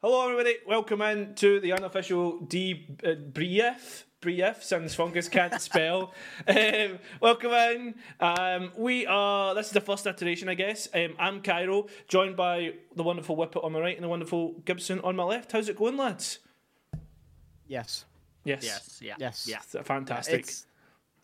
Hello, everybody. Welcome in to the unofficial D uh, brief. Brief, since Fungus can't spell. Um, welcome in. Um, we are. This is the first iteration, I guess. Um, I'm Kairo, joined by the wonderful Whippet on my right and the wonderful Gibson on my left. How's it going, lads? Yes. Yes. Yes, yeah. Yes. Yeah. Fantastic. It's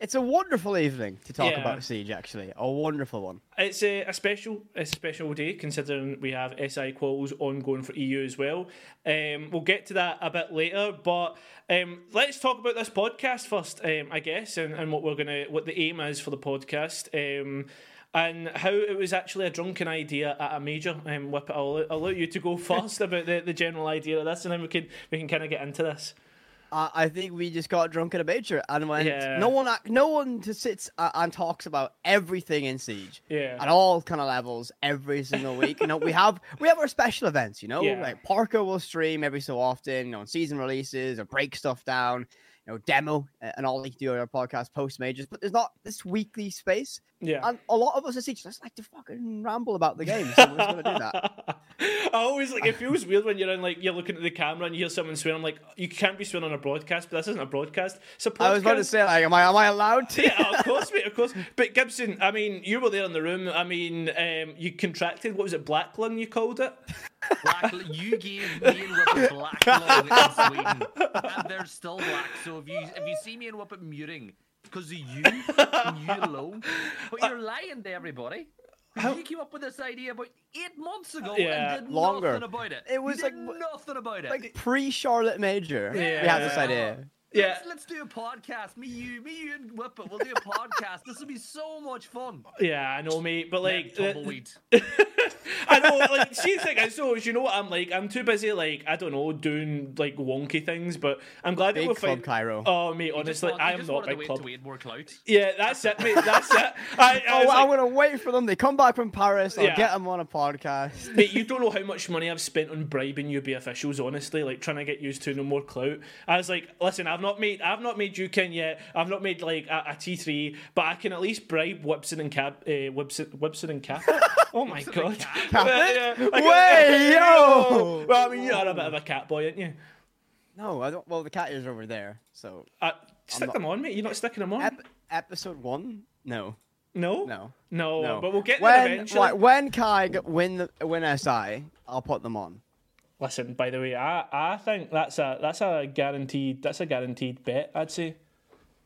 it's a wonderful evening to talk Yeah. about Siege. Actually, a wonderful one. It's a, a special, a special day considering we have SI quals ongoing for EU as well. Um, we'll get to that a bit later, but um, let's talk about this podcast first, um, I guess, and, and what we're gonna, what the aim is for the podcast. Um, and how it was actually a drunken idea at a major. Um, Whip, I'll, I'll let you to go first about the, the general idea of this, and then we can we can kind of get into this. Uh, I think we just got drunk at a major and went. Yeah. No one, no one to sits uh, and talks about everything in Siege. Yeah. At all kind of levels, every single week. You know, we have we have our special events. You know, Yeah. like Parker will stream every so often. You know, on season releases or break stuff down. You know, demo uh, and all they do on our podcast post majors. But there's not this weekly space. Yeah. And a lot of us Siege just like to fucking ramble about the game. So we're just gonna do that. I always like it feels weird when you're in like you're looking at the camera and you hear someone swear. I'm like, you can't be swearing on a broadcast, but this isn't a broadcast. It's a podcast. I was about to say, like, am I am I allowed to? yeah, of course, mate, of course. But Gibson, I mean, you were there in the room. I mean, um, you contracted. What was it, black lung? You called it. Black, you gave me and Whippet black lung in Sweden, and they're still black. So if you if you see me and Whippet muting because of you and you alone, but you're lying to everybody. 'Cause You came up with this idea about eight months ago Yeah, and did longer. nothing about it. It was You did like- nothing about it. like pre Charlotte Major. We had this idea. Yeah. Let's, let's do a podcast. Me, you, me, you, and Whippet. We'll do a podcast. This will be so much fun. Yeah, I know, mate. But like, Yeah, the- tumbleweed. I know, like, see, the thing is, so you know what I'm like. I'm too busy, like, I don't know, doing like wonky things. But I'm glad that Big we're Club finding. Kairo. Oh, mate, honestly, want- I am not wanted big club. till we had more clout. Yeah, that's it, mate. That's it. I, I Oh, was I'm like, gonna wait for them. They come back from Paris. I'll Yeah. get them on a podcast. Mate, you don't know how much money I've spent on bribing UB officials. Honestly, like trying to get used to no more clout. I was like, listen, I've not made, I've not made Jukin yet. I've not made like a, a T three, but I can at least bribe Whipson and Cap, uh, Whipson, Whipson and Cap. Oh my god! Cap. Yeah, yeah, Way, yo! Well, I mean, you're a bit of a cat boy, aren't you? No, I don't. Well, the cat are over there. So Uh, stick not- them on, mate. You're not sticking them on. Ep- episode one. No, no, no, no, no. But we'll get there when eventually. right, when Kai win the, win SI, I'll put them on. Listen, by the way, I, I think that's a that's a guaranteed that's a guaranteed bet. I'd say.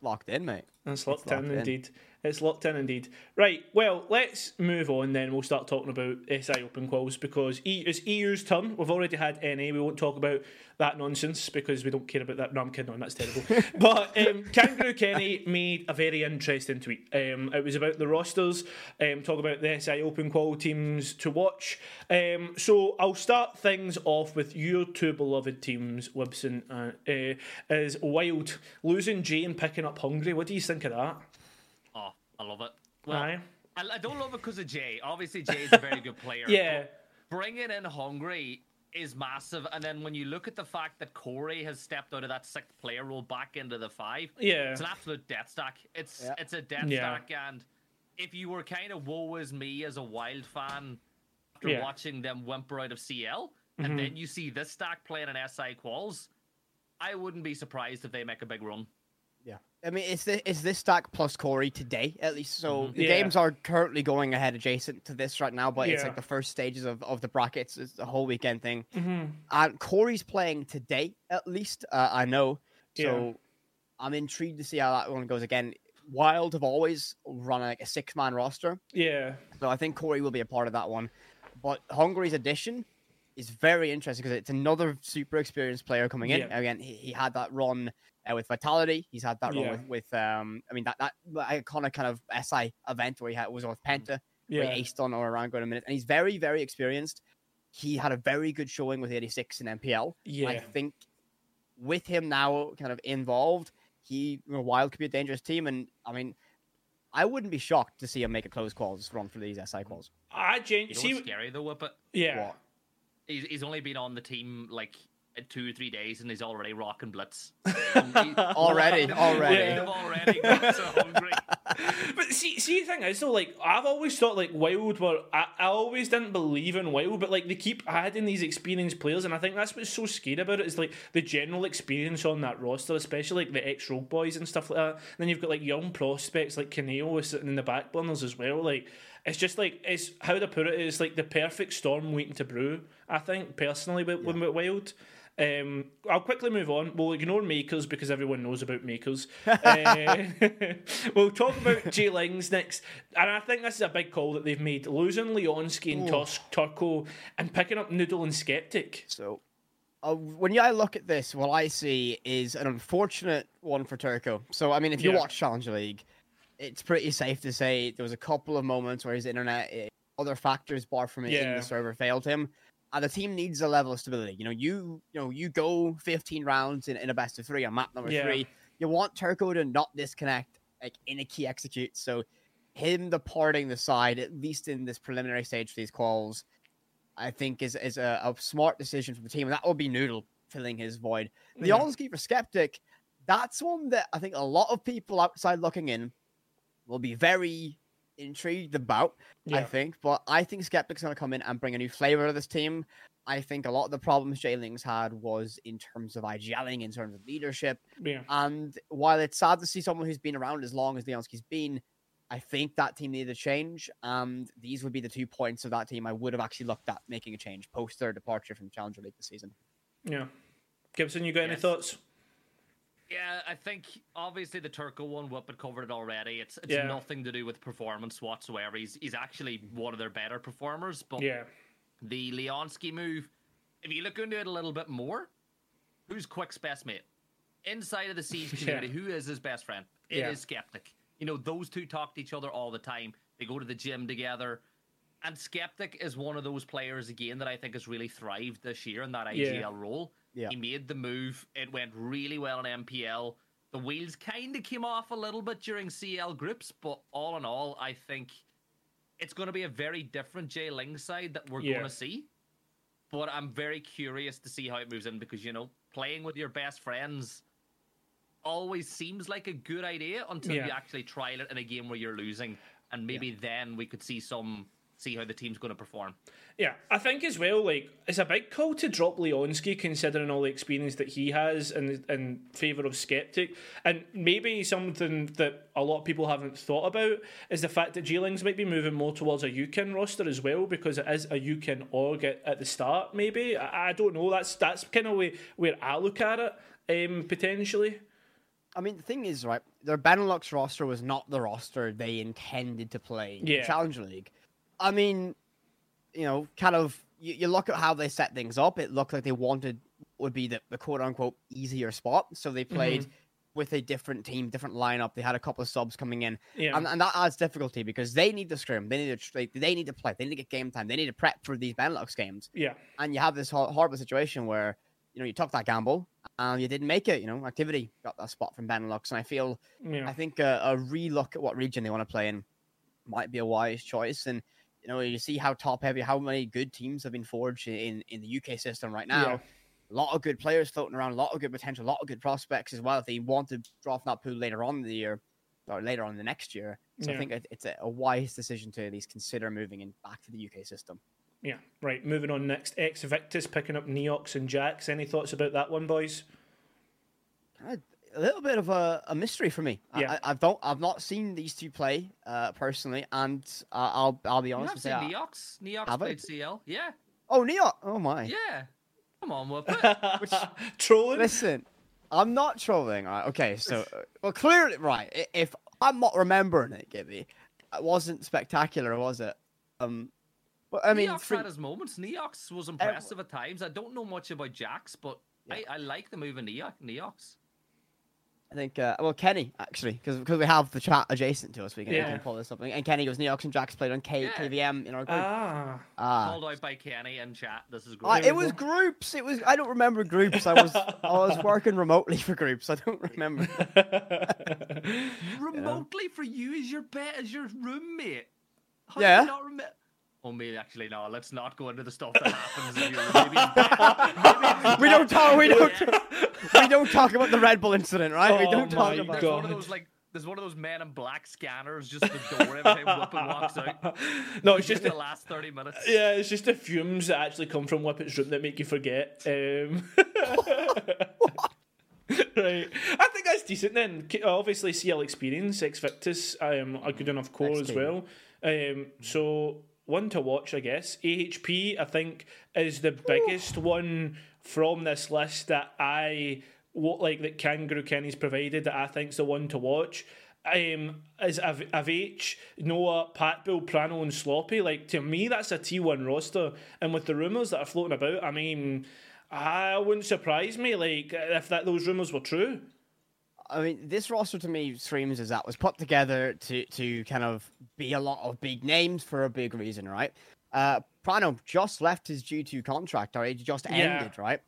Locked in, mate. It's locked, locked in, in. indeed. It's locked in indeed. Right, well, let's move on then. We'll start talking about SI Open Quals because e- it's EU's turn. We've already had NA. We won't talk about that nonsense because we don't care about that. No, I'm kidding on. That's terrible. but um, Kangaroo Kenny made a very interesting tweet. Um, it was about the rosters, um, talk about the SI Open Qual teams to watch. Um, so I'll start things off with your two beloved teams, Wibson and uh, is Wild losing Jay and picking up Hungry. What do you think of that? I love it. Well, Aye. I, I don't love it because of Jay. Obviously, Jay's a very good player. Yeah. Bringing in Hungry is massive. And then when you look at the fact that Corey has stepped out of that sixth player role back into the five, Yeah. it's an absolute death stack. It's Yeah. it's a death Yeah. stack. And if you were kind of woe is me as a wild fan after Yeah. Mm-hmm. watching them whimper out of CL, and then you see this stack playing in SI quals, I wouldn't be surprised if they make a big run. Yeah. I mean, it's this, it's this stack plus Corey today, at least. So the Yeah. games are currently going ahead adjacent to this right now, but it's like the first stages of, of the brackets. It's the whole weekend thing. Mm-hmm. And Corey's playing today, at least. Uh, I know. So Yeah. I'm intrigued to see how that one goes again. Wild have always run like a six man roster. Yeah. So I think Corey will be a part of that one. But Hungry's addition is very interesting because it's another super experienced player coming in. Yeah. Again, he, he had that run uh, with Vitality. He's had that Yeah. with, with um, I mean that that iconic kind of SI event where he had was with Penta, where Yeah. he aced on or around in a minute, and he's very very experienced. He had a very good showing with 86 in MPL. I think with him now kind of involved, he you know, Wild could be a dangerous team, and I mean. I wouldn't be shocked to see him make a close quals run for these SI quals. I gen- You know see. what's scary though, Whippet? Yeah. What? He's, he's only been on the team like in two or three days, and he's already rocking blitz. He- Already, already. They've already got so hungry. but see, see, the thing is though, like I've always thought like Wild were. I, I always didn't believe in Wild, but like they keep adding these experienced players, and I think that's what's so scary about it is like the general experience on that roster, especially like the ex Rogue boys and stuff like that. And then you've got like young prospects like Caneo sitting in the back burners as well. Like it's just like it's how to put it. it is like the perfect storm waiting to brew. I think personally with, yeah. with Wild. Um, I'll quickly move on. We'll ignore makers because everyone knows about makers. uh, we'll talk about Jay Lings next, and I think this is a big call that they've made: losing Leonski and Turco and picking up Noodle and Skeptic. So, uh, when I look at this, what I see is an unfortunate one for Turco. So, I mean, if you yeah. watch Challenger League, it's pretty safe to say there was a couple of moments where his internet, eh, other factors, bar from it yeah. in the server, failed him and the team needs a level of stability. You know, you you know you go 15 rounds in, in a best of three on map number yeah. three. You want Turco to not disconnect like in a key execute. So him departing the side, at least in this preliminary stage for these quals, I think is is a, a smart decision for the team, and that will be Noodle filling his void. The yeah. keeper skeptic, that's one that I think a lot of people outside looking in will be very intrigued about. Yeah. I think, but I think Skeptic's going to come in and bring a new flavor to this team. I think a lot of the problems Jay Lings had was in terms of IGLing, in terms of leadership. Yeah. And while it's sad to see someone who's been around as long as Leonski's been, I think that team needed a change. And these would be the two points of that team I would have actually looked at making a change post their departure from Challenger League this season. Yeah. Gibson, you got yes. any thoughts? Yeah, I think obviously the Turco one, Whippet covered it already. It's it's yeah. nothing to do with performance whatsoever. He's he's actually one of their better performers. But yeah, the Leonski move, if you look into it a little bit more, who's Quick's best mate? Inside of the Siege community, yeah. who is his best friend? It yeah. is Skeptic. You know, those two talk to each other all the time. They go to the gym together. And Skeptic is one of those players again that I think has really thrived this year in that IGL role. Yeah. He made the move. It went really well in MPL. The wheels kind of came off a little bit during CL groups, but all in all, I think it's going to be a very different Jay Ling side that we're yeah. going to see. But I'm very curious to see how it moves in because, you know, playing with your best friends always seems like a good idea until yeah. you actually trial it in a game where you're losing. And maybe yeah. then we could see some see how the team's going to perform. Yeah, I think as well, like it's a big call to drop Leonski considering all the experience that he has in in favour of Skeptic, and maybe something that a lot of people haven't thought about is the fact that G-Lings might be moving more towards a UKIN roster as well because it is a UKIN org at, at the start. Maybe I, I, don't know. That's that's kind of way, where I look at it um, potentially. I mean, the thing is, right? Their Benelux roster was not the roster they intended to play yeah. in Challenger League. I mean, you know, kind of you, you look at how they set things up. It looked like they wanted would be the, the quote unquote easier spot. So they played mm-hmm. with a different team, different lineup. They had a couple of subs coming in, yeah. and, and that adds difficulty because they need to scrim, they need to they need to play, they need to get game time, they need to prep for these Benelux games. Yeah, and you have this horrible situation where you know you took that gamble and you didn't make it. You know, activity got that spot from Benelux, and I feel yeah. I think a, a relook at what region they want to play in might be a wise choice and you know, you see how top heavy, how many good teams have been forged in, in the UK system right now. Yeah. A lot of good players floating around, a lot of good potential, a lot of good prospects as well. If they want to draw from that pool later on in the year or later on in the next year, so yeah. I think it's a, a, wise decision to at least consider moving in back to the UK system. Yeah, right. Moving on next, Ex Victus picking up Neox and Jax. Any thoughts about that one, boys? A little bit of a, a mystery for me. Yeah. I, I don't I've not seen these two play uh, personally, and uh, I'll I'll be honest. You have seen Neox? Neox played CL. Yeah. Oh, Neox. Oh my. Yeah. Come on, Whip Which trolling? Listen, I'm not trolling. Right? Okay, so uh, well, clearly, right. If I'm not remembering it, Gibby, it wasn't spectacular, was it? Um, but I mean, Neox free... had his moments. Neox was impressive uh, at times. I don't know much about Jax, but yeah. I, I like the move of Neox. Neox. I think, uh, well, Kenny, actually, because we have the chat adjacent to us, we can, yeah. we can pull this up. And Kenny goes, Neox and Jax played on K- yeah. KVM in our group. Ah. ah. Called out by Kenny in chat. This is great. Uh, it was groups. It was, I don't remember groups. I was I was working remotely for groups. I don't remember. remotely you know? for you as your bet as your roommate. How yeah. Rem- Oh, maybe actually no. Let's not go into the stuff that happens. maybe, we don't talk. We don't. we don't talk about the Red Bull incident, right? Oh we don't talk about. God. one of those like there's one of those men in black scanners just at the door every time Whippet walks out. no, it's just the last thirty minutes. Yeah, it's just the fumes that actually come from Whippet's room that make you forget. Um, right, I think that's decent. Then obviously CL Experience, X Victus, um, a good enough core as well. Um, so one to watch, I guess. AHP, I think, is the biggest one from this list that I what like that Kangaroo Kenny's provided that I think's the one to watch. Um, is Av- Avh, Noah, Pat Bill, Prano, and Sloppy. Like to me, that's a T1 roster. And with the rumours that are floating about, I mean, I wouldn't surprise me like if that those rumours were true. I mean, this roster to me screams as that was put together to to kind of be a lot of big names for a big reason, right? Uh, Prano just left his G2 contract, or it just ended, yeah. right?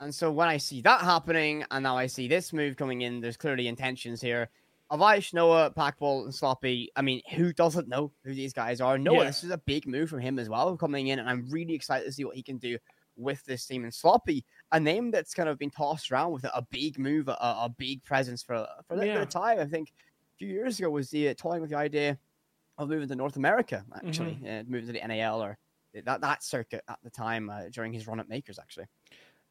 And so when I see that happening, and now I see this move coming in, there's clearly intentions here. Avaish, Noah, Packball, and Sloppy. I mean, who doesn't know who these guys are? Noah, yeah. this is a big move from him as well, coming in, and I'm really excited to see what he can do with this team. And Sloppy, a name that's kind of been tossed around with a big move, a, a big presence for for a little yeah. bit of time. I think a few years ago was the uh, toying with the idea of moving to North America, actually, mm-hmm. uh, moving to the NAL or that that circuit at the time uh, during his run at Makers, actually.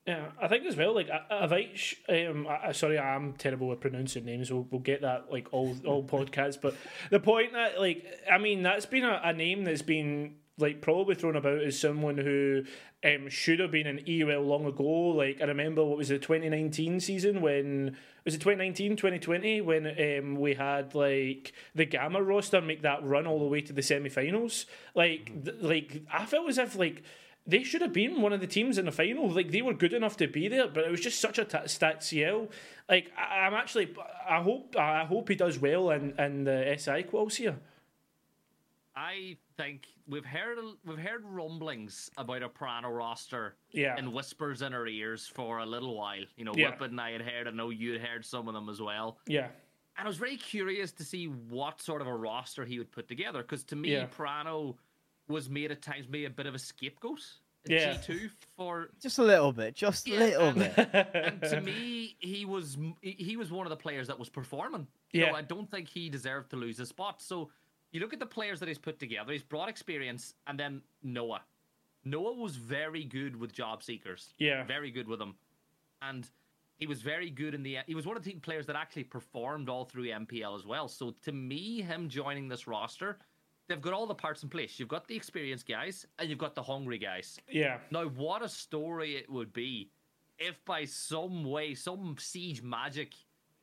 Yeah, I think as well. Like Avich, um, I, sorry, I'm terrible at pronouncing names. We'll, we'll get that like all all podcasts. But the point that like, I mean, that's been a, a name that's been like probably thrown about as someone who um, should have been an EUL long ago. Like I remember what was the 2019 season when was it 2019 2020 when um, we had like the Gamma roster make that run all the way to the semi-finals. Like th- like I felt as if like they should have been one of the teams in the final. Like they were good enough to be there, but it was just such a t- stat CL. Like I- am actually, I hope, I hope he does well in in the SI quals here. I think we've heard we've heard rumblings about a Prano roster yeah. and whispers in our ears for a little while. You know, yeah. Whippet and I had heard, I know you had heard some of them as well. Yeah. And I was very curious to see what sort of a roster he would put together because to me, yeah. Prano was made at times maybe a bit of a scapegoat. Yeah. G2 for just a little bit, just a yeah, little and, bit. And to me, he was he was one of the players that was performing. Yeah. So I don't think he deserved to lose his spot. So you look at the players that he's put together, he's brought experience, and then Noah. Noah was very good with job seekers. Yeah. Very good with them. And he was very good in the he was one of the players that actually performed all through MPL as well. So to me, him joining this roster, they've got all the parts in place. You've got the experienced guys and you've got the hungry guys. Yeah. Now what a story it would be if by some way, some siege magic,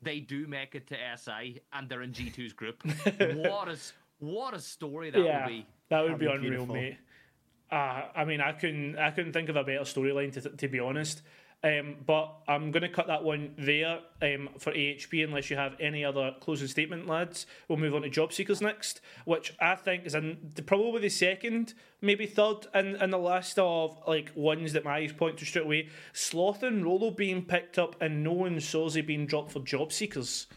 they do make it to SI and they're in G2's group. what is what a story that yeah, would be. That would That'd be, be unreal, mate. Uh, I mean, I couldn't, I couldn't think of a better storyline to, to be honest. Um, but I'm going to cut that one there um, for AHP unless you have any other closing statement, lads. We'll move on to Job Seekers next, which I think is in, probably the second, maybe third in, in the list of like ones that my eyes point to straight away. Sloth and Rolo being picked up and no one Sozi being dropped for Job Seekers.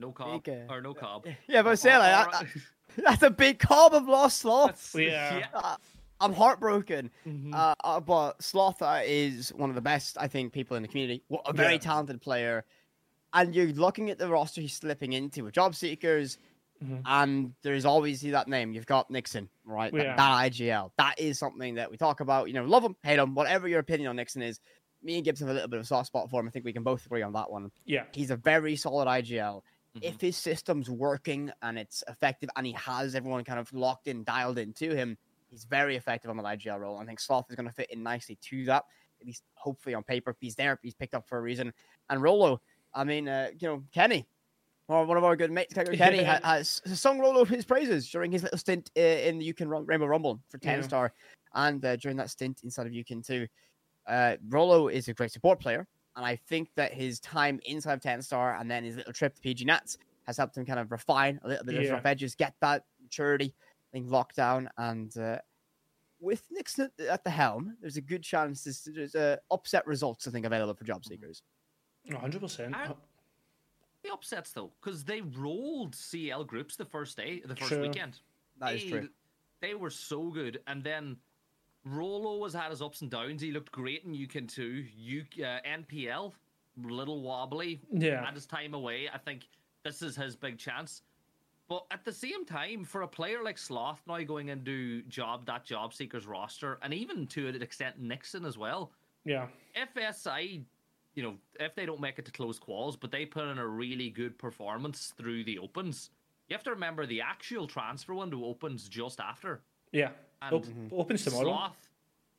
No cob or no cob. Yeah, but say like that, that's a big cob of lost sloth. yeah. yeah. Uh, I'm heartbroken. Mm-hmm. Uh, uh, but Slother is one of the best, I think, people in the community. A very yeah. talented player. And you're looking at the roster he's slipping into with job seekers, mm-hmm. and there's always that name. You've got Nixon, right? Yeah. That, that, IGL. That is something that we talk about. You know, love him, hate him, whatever your opinion on Nixon is. Me and Gibson have a little bit of a soft spot for him. I think we can both agree on that one. Yeah. He's a very solid IGL. Mm-hmm. If his system's working and it's effective and he has everyone kind of locked in, dialed into him, He's very effective on the IGL role. I think Sloth is going to fit in nicely to that, at least hopefully on paper. If he's there. He's picked up for a reason. And Rolo, I mean, uh, you know, Kenny, one of our good mates, Kenny, yeah. has, sung Rolo his praises during his little stint uh, in the UCAN Rainbow Rumble for 10 yeah. star and uh, during that stint inside of UCAN too. Uh, Rolo is a great support player. And I think that his time inside of 10 star and then his little trip to PG Nats has helped him kind of refine a little bit of rough edges, get that maturity in lockdown. And uh, with Nixon at the helm, there's a good chance there's, there's uh, upset results, I think, available for job mm-hmm. seekers. 100%. the upsets, though, because they rolled CL groups the first day, the first weekend. That they, is true. They were so good. And then Rolo has had his ups and downs. He looked great in UCAN 2. U, uh, NPL, little wobbly. Yeah. Had his time away. I think this is his big chance. But at the same time, for a player like Sloth now going into job that job seekers roster, and even to an extent Nixon as well, Yeah. FSI, you know, if they don't make it to close quals, but they put in a really good performance through the opens. You have to remember the actual transfer window opens just after. Yeah. And Op- opens tomorrow. Sloth,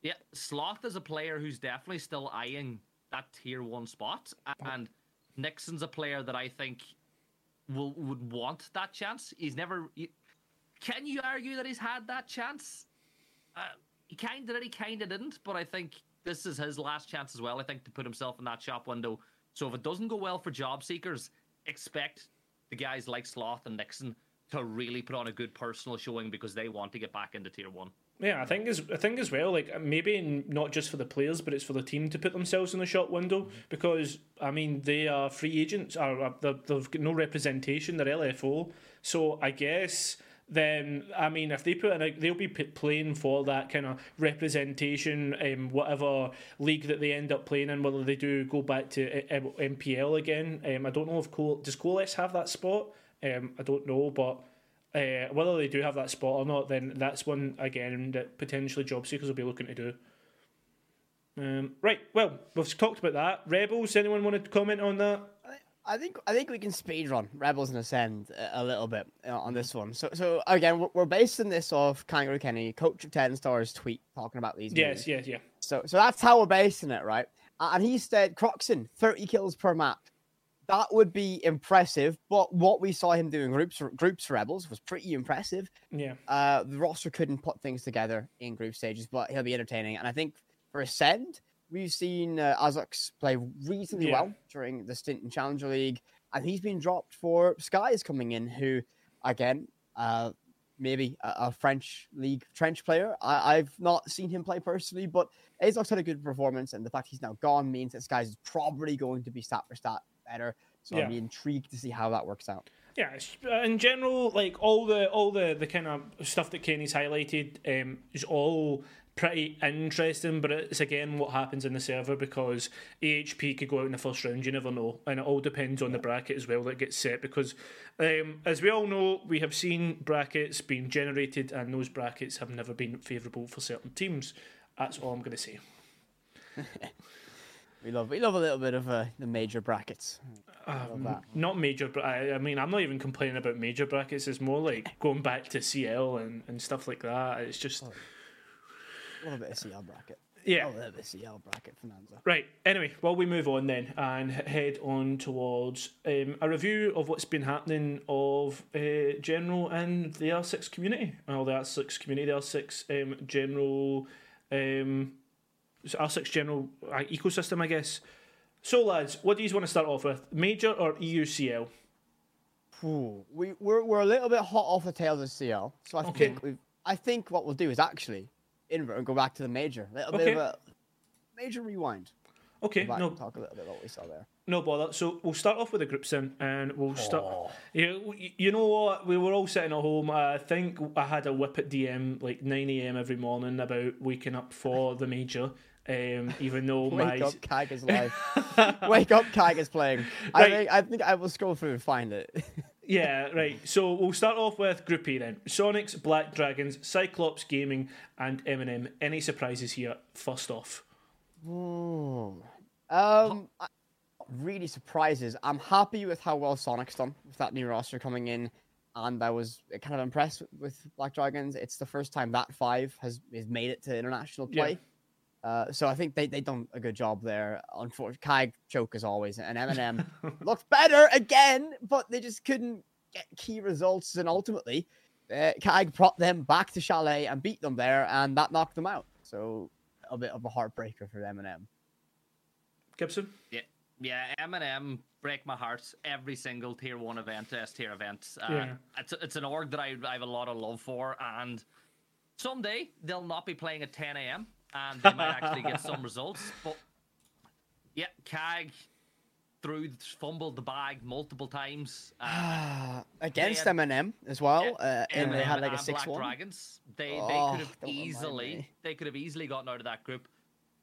yeah, Sloth is a player who's definitely still eyeing that tier one spot, and Nixon's a player that I think will would want that chance. He's never. He, can you argue that he's had that chance? Uh, he kind of did, he kind of didn't, but I think this is his last chance as well. I think to put himself in that shop window. So if it doesn't go well for job seekers, expect the guys like Sloth and Nixon to really put on a good personal showing because they want to get back into tier one. Yeah, I think as I think as well, like maybe not just for the players, but it's for the team to put themselves in the shop window because I mean they are free agents, they're- they've got no representation. They're LFO, so I guess then I mean if they put in, a, they'll be playing for that kind of representation, um, whatever league that they end up playing in, whether they do go back to uh, uh, MPL again. Um, I don't know if does Coles have that spot. Um, I don't know, but. Uh, whether they do have that spot or not, then that's one again that potentially job seekers will be looking to do. Um, right, well, we've talked about that. Rebels, anyone want to comment on that? I think I think we can speed run Rebels and Ascend a, a little bit uh, on this one. So so again, we're, we're basing this off Kangaroo Kenny, coach of Ten Stars tweet talking about these. Yes, moves. yes, yeah. So so that's how we're basing it, right? And he said Croxon, 30 kills per map. That would be impressive, but what we saw him doing groups groups Rebels was pretty impressive. Yeah, Uh, the roster couldn't put things together in group stages, but he'll be entertaining. And I think for Ascend, we've seen uh, Azux play reasonably Yeah. well during the stint in Challenger League, and he's been dropped for Skies coming in, who, again, uh, maybe a, a French league trench player. I, I've not seen him play personally, but Azux had a good performance, and the fact he's now gone means that Skies is probably going to be stat for stat better. So Yeah. I'd be intrigued to see how that works out. yeah. uh, In general, like all the all the the kind of stuff that Kenny's highlighted um, is all pretty interesting. But it's again what happens in the server because AHP could go out in the first round. You never know, and it all depends on the bracket as well that gets set. Because um, as we all know, we have seen brackets being generated, and those brackets have never been favourable for certain teams. That's all I'm going to say. We love we love a little bit of uh, the major brackets. Um. Not major, but I, I mean, I'm not even complaining about major brackets. It's more like going back to CL and, and stuff like that. It's just, A little bit of CL bracket. yeah. A little bit of CL bracket for Right. Anyway, well, we move on then and head on towards um, a review of what's been happening of uh, general and the R6 community. Well, the R6 community, the R6 um, general, um, R6 general uh, ecosystem, I guess. So, lads, what do you want to start off with? Major or EUCL? Ooh, we we're, we're a little bit hot off the tails of CL, so I Okay. think we I think what we'll do is actually invert and go back to the major. A little bit of a major rewind. Okay, no, talk a little bit about what we saw there. No bother. So we'll start off with the groups then, and we'll start. You, you know what? We were all sitting at home. I think I had a whip at DM like nine a.m. every morning about waking up for the major. Um, even though Wake my up, CAG is live. Wake up, CAG is playing. I think I think I will scroll through and find it. yeah right. So we'll start off with Group A then. Soniqs, Black Dragons, Cyclops Gaming, and M80. Any surprises here? First off, Ooh. Um, I- really surprises. I'm happy with how well Soniqs done with that new roster coming in, and I was kind of impressed with Black Dragons. It's the first time that five has, has made it to international Yeah. Play. Uh, so I think they they done a good job there. Unfortunately, Kai choke as always, and M80 looked better again, but they just couldn't get key results. And ultimately, uh, Kai brought them back to Chalet and beat them there, and that knocked them out. So a bit of a heartbreaker for M80. Gibson. Yeah, yeah. M80 break my heart every single tier one event, S tier event. Uh, Yeah. It's it's an org that I, I have a lot of love for, and someday they'll not be playing at 10 a.m. and they might actually get some results. But yeah, CAG threw fumbled the bag multiple times. Uh, Against had- M80 as well, uh, and they had like a six one. Dragons. They they Oh, could have easily they could have easily gotten out of that group,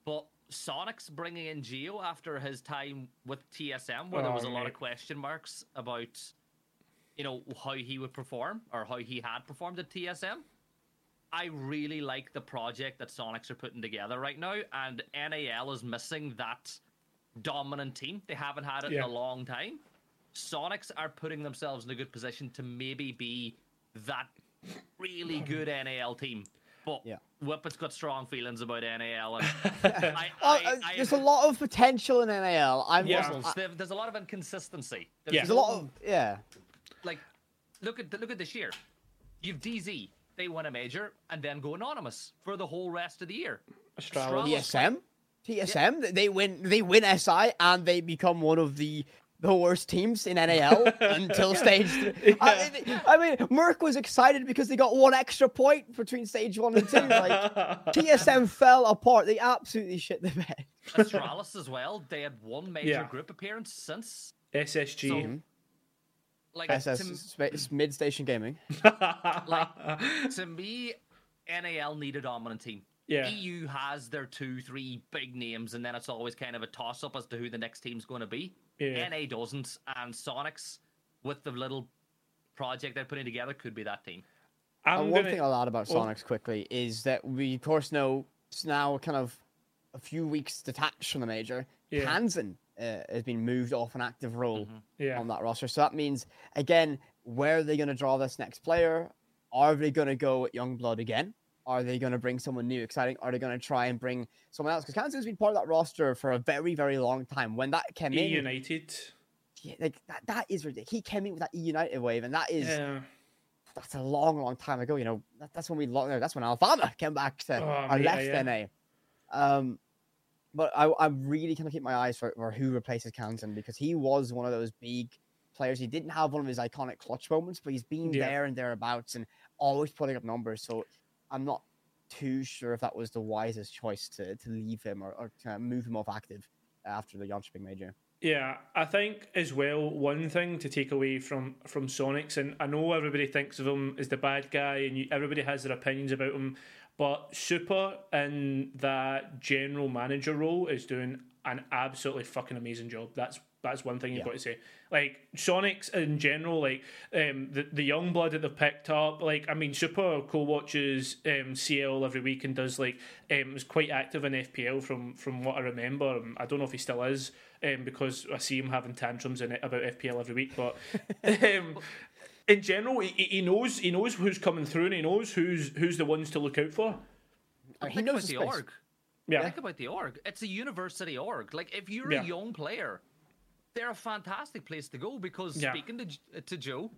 but Soniqs bringing in Geo after his time with TSM, where there was a Oh, lot of question marks about you know how he would perform or how he had performed at TSM. I really like the project that Soniqs are putting together right now, and NAL is missing that dominant team. They haven't had it Yeah. in a long time. Soniqs are putting themselves in a good position to maybe be that really good NAL team. But Yeah. Whippet's got strong feelings about NAL, and I, Well, I, uh, I, there's a lot of potential in NAL. I'm Yeah. just- puzzles. There's a lot of inconsistency. There's Yeah. there's a lot of yeah. like look at the, look at this year. You've DZ. They win a major and then go anonymous for the whole rest of the year. Astralis. Astralis. TSM, TSM, they win. They win SI, and they become one of the the worst teams in NAL until stage three. I, mean, I mean, Merck was excited because they got one extra point between stage one and two. Like TSM fell apart. They absolutely shit the bed. Astralis as well. They had one major Yeah. group appearance since. SSG. So, mm-hmm. Like SS to, Sp- Mid Station Gaming. like to me, NAL need a dominant team. Yeah. EU has their two, three big names, and then it's always kind of a toss up as to who the next team's going to be. Yeah. NA doesn't, and Soniqs, with the little project they're putting together, could be that team. I'm and one gonna- thing I'll add about well- Soniqs quickly is that we, of course, know it's now kind of a few weeks detached from the major. Yeah. Hansen uh, has been moved off an active role Yeah. on that roster. So that means, again, where are they going to draw this next player? Are they going to go with Youngblood again? Are they going to bring someone new, exciting? Are they going to try and bring someone else? Because Hansen's been part of that roster for a very, very long time. When that came E in, United. yeah, like that, that is ridiculous. He came in with that E United wave, and that is Yeah. that's a long, long time ago. You know, that, that's when we lo- that's when Alabama came back to Oh, or mate, left yeah. NA. Um, but I, I really kind of keep my eyes for, for who replaces Canton because he was one of those big players. He didn't have one of his iconic clutch moments, but he's been Yeah. there and thereabouts and always putting up numbers. So I'm not too sure if that was the wisest choice to, to leave him or, or to move him off active after the Jönköping major. Yeah, I think as well one thing to take away from from Soniqs, and I know everybody thinks of him as the bad guy, and you, everybody has their opinions about him, but Super in that general manager role is doing an absolutely fucking amazing job. That's that's one thing you've Yeah. got to say. Like Soniqs in general, like um, the the young blood that they've picked up. Like I mean, Super co-watches um, CL every week and does like um, was quite active in FPL from from what I remember. Um, I don't know if he still is um, because I see him having tantrums in it about FPL every week. But um, in general, he, he knows he knows who's coming through and he knows who's who's the ones to look out for. He Think knows about the the space. org. Yeah, Think about the org. It's a university org. Like if you're Yeah. a young player, they're a fantastic place to go because Yeah. speaking to to Joe,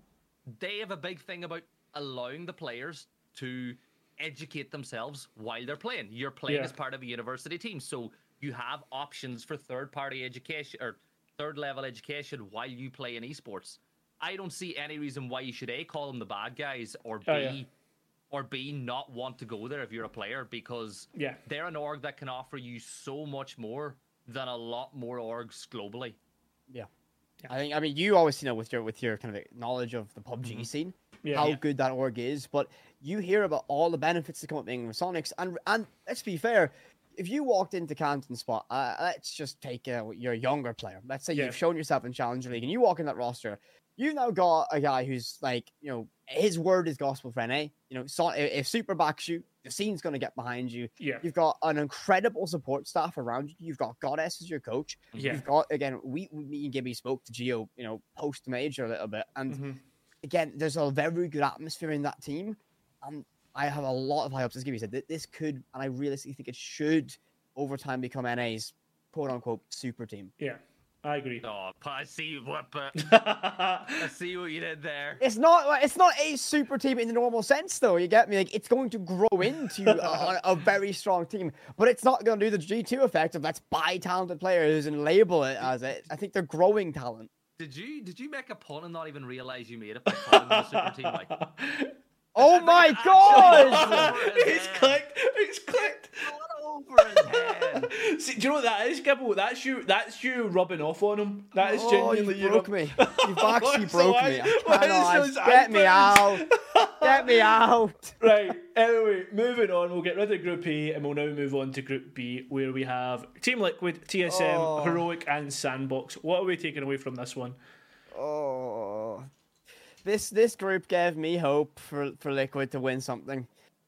they have a big thing about allowing the players to educate themselves while they're playing. You're playing Yeah. as part of a university team, so you have options for third party education or third level education while you play in esports. I don't see any reason why you should a call them the bad guys or b Oh, yeah. or b not want to go there if you're a player because Yeah. they're an org that can offer you so much more than a lot more orgs globally. Yeah. I think I mean you always you know with your with your kind of knowledge of the PUBG scene, Mm-hmm. Yeah. how Yeah. good that org is, but you hear about all the benefits that come up being with Soniqs, and and let's be fair, if you walked into Canton spot, uh, let's just take uh, you're younger player. Let's say Yeah. you've shown yourself in Challenger League, and you walk in that roster, you've now got a guy who's like you know his word is gospel for NA. You know, so, if Super backs you, the scene's going to get behind you. Yeah. You've got an incredible support staff around you. You've got Goddess as your coach. Yeah. You've got again, we me and Gibby spoke to Geo, you know, post major a little bit, and Mhm. again, there's a very good atmosphere in that team, and I have a lot of high hopes. As Gibby said, th- this could, and I realistically think it should, over time, become NA's quote unquote super team. Yeah, I agree. Oh, I see what I see what you did there. It's not, like- it's not a super team in the normal sense, though. You get me? Like, it's going to grow into a, a very strong team, but it's not going to do the G two effect of let's buy talented players and label it as it. I think they're growing talent. Did you did you make a pun and not even realize you made it by calling them a super team? Like, Oh my god! it's clicked. It's clicked. Over his head? See, do you know what that is, Gibble? That's you. That's you rubbing off on him. That is Oh, genuinely you you. broke rub- me. You've actually broke the me. I cannot. Get me out. Get me out. right. Anyway, moving on. We'll get rid of Group A and we'll now move on to Group B, where we have Team Liquid, TSM, Oh. Heroic, and Sandbox. What are we taking away from this one? Oh. this this group gave me hope for for Liquid to win something.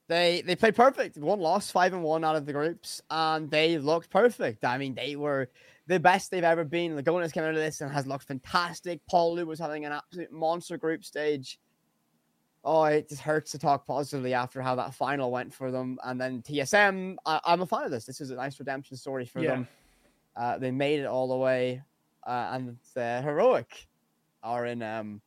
They they played perfect. One loss, five and one out of the groups, and they looked perfect. I mean, they were the best they've ever been. The Lagonas came out of this and has looked fantastic. Paluh was having an absolute monster group stage. Oh, it just hurts to talk positively after how that final went for them. And then TSM, I, am a fan of this. This is a nice redemption story for Yeah. them. Uh, they made it all the way, uh, and the heroic are in um,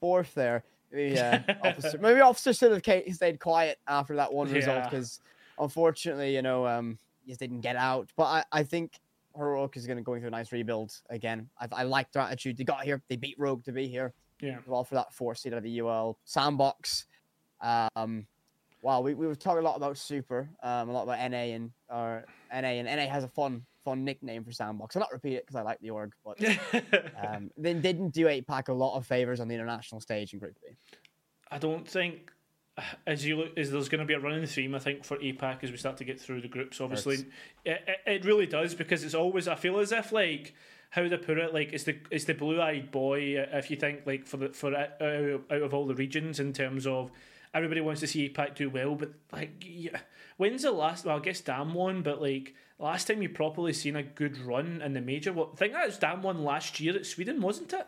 fourth there. Maybe, uh, officer, maybe officer should have stayed quiet after that one result because unfortunately, you know, um, he just didn't get out. But I, I think heroic is going to go through a nice rebuild again. I, I like their attitude. They got here. They beat Rogue to be here Yeah. well for that four seed out of the UL sandbox. Um, wow, we, we were talking a lot about Super, um, a lot about NA and or NA, and NA has a fun fun nickname for sandbox. I'll not repeat it because I like the org, but um, they didn't do APAC a lot of favors on the international stage in Group B. I don't think as you look, is there's going to be a running theme. I think for APAC as we start to get through the groups. Obviously, it, it, it really does because it's always. I feel as if like how to put it, like it's the it's the blue eyed boy. If you think like for the for uh, out of all the regions in terms of. Everybody wants to see APAC do well, but like, yeah, when's the last? Well, I guess Damwon, but like last time you properly seen a good run in the major. What I think that was Damwon last year at Sweden, wasn't it?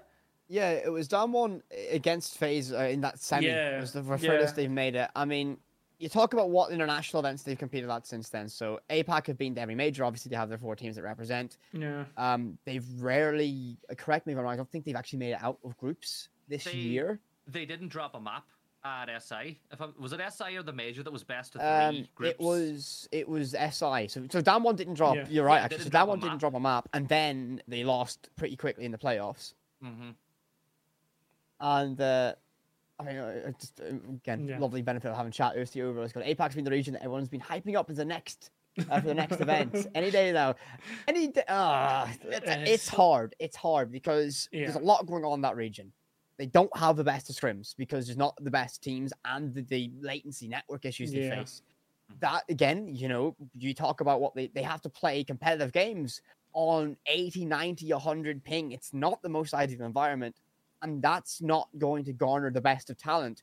Yeah, it was down one against FaZe uh, in that semi. Yeah, It was the yeah. furthest they've made it. I mean, you talk about what international events they've competed at since then. So APAC have been to every major. Obviously, they have their four teams that represent. Yeah. Um, they've rarely, correct me if I'm wrong, I don't think they've actually made it out of groups this They- year. They didn't drop a map at SI. If I, was it SI or the major that was best of Um, three groups? it was it was SI. So so Damwon didn't drop. Yeah. You're right. Yeah, actually, so didn't Damwon didn't drop a map, and then they lost pretty quickly in the playoffs. hmm And uh, I mean, uh, just uh, again, Yeah. lovely benefit of having chat with you over. It's got APAC's been the region that everyone's been hyping up as the next uh, for the next event. Any day now, any day. It's, It's- it's hard. It's hard because there's a lot going on in that region. They don't have the best of scrims because there's not the best teams and the, the latency network issues they Yeah. face. That again, you know, you talk about what they, they have to play competitive games on 80, 90, 100 ping. It's not the most ideal environment and that's not going to garner the best of talent.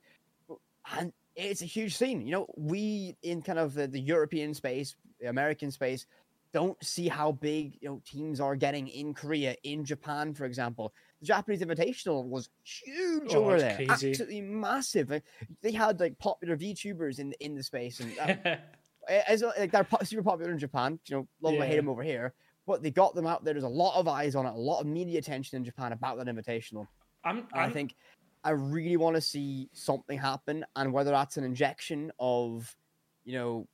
And it's a huge scene. You know, we in kind of the, the European space, the American space, don't see how big you know teams are getting in Korea, in Japan, for example. The Japanese Invitational was huge Oh, over there, crazy. absolutely massive. Like, they had like popular VTubers in in the space, and uh, as like they're super popular in Japan. You know, love them or hate them over here. But they got them out there. There's a lot of eyes on it, a lot of media attention in Japan about that invitational. I'm, And I I'm think I really want to see something happen, and whether that's an injection of, you know,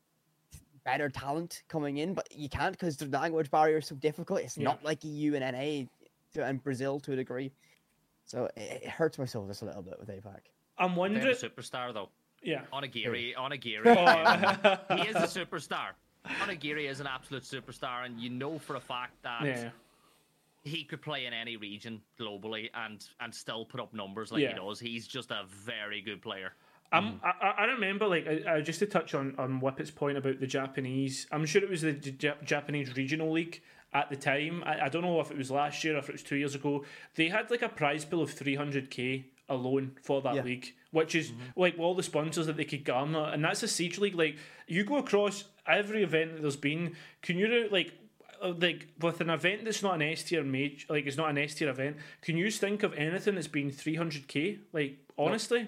better talent coming in, but you can't because the language barrier is so difficult. It's Yeah. not like EU and NA and Brazil to a degree. So it, it hurts my soul just a little bit with APAC. I'm They wondering. a superstar though. Yeah. Onigiri, Onigiri. Oh. um, he is a superstar. Onigiri is an absolute superstar, and you know for a fact that yeah. he could play in any region globally and and still put up numbers like Yeah. he does. He's just a very good player. I'm, I, I- I remember, like, I, I, just to touch on, on Whippet's point about the Japanese, I'm sure it was the J- Japanese Regional League at the time. I, I don't know if it was last year or if it was two years ago. They had, like, a prize pool of 300k alone for that Yeah. league, which is, mm-hmm. like, all the sponsors that they could garner. And that's a Siege League. Like, you go across every event that there's been, can you, like, like with an event that's not an S tier major, like it's not an S tier event. Can you think of anything that's been 300k? Like honestly,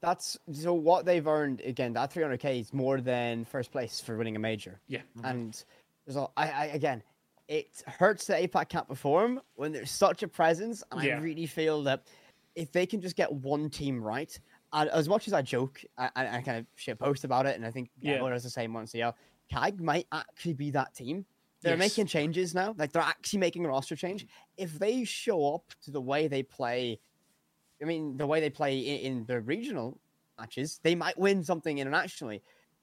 That's so what they've earned again. That 300k is more than first place for winning a major. yeah. And there's a, I, I again, it hurts that APAC can't perform when there's such a presence. And Yeah. I really feel that if they can just get one team right, and as much as I joke I, I kind of shit post about it, and I think Yeah. everyone has the same one, so yeah, CAG might actually be that team. They're Yes. making changes now, like they're actually making a roster change. If they show up to the way they play, I mean, the way they play in, in the regional matches, they might win something internationally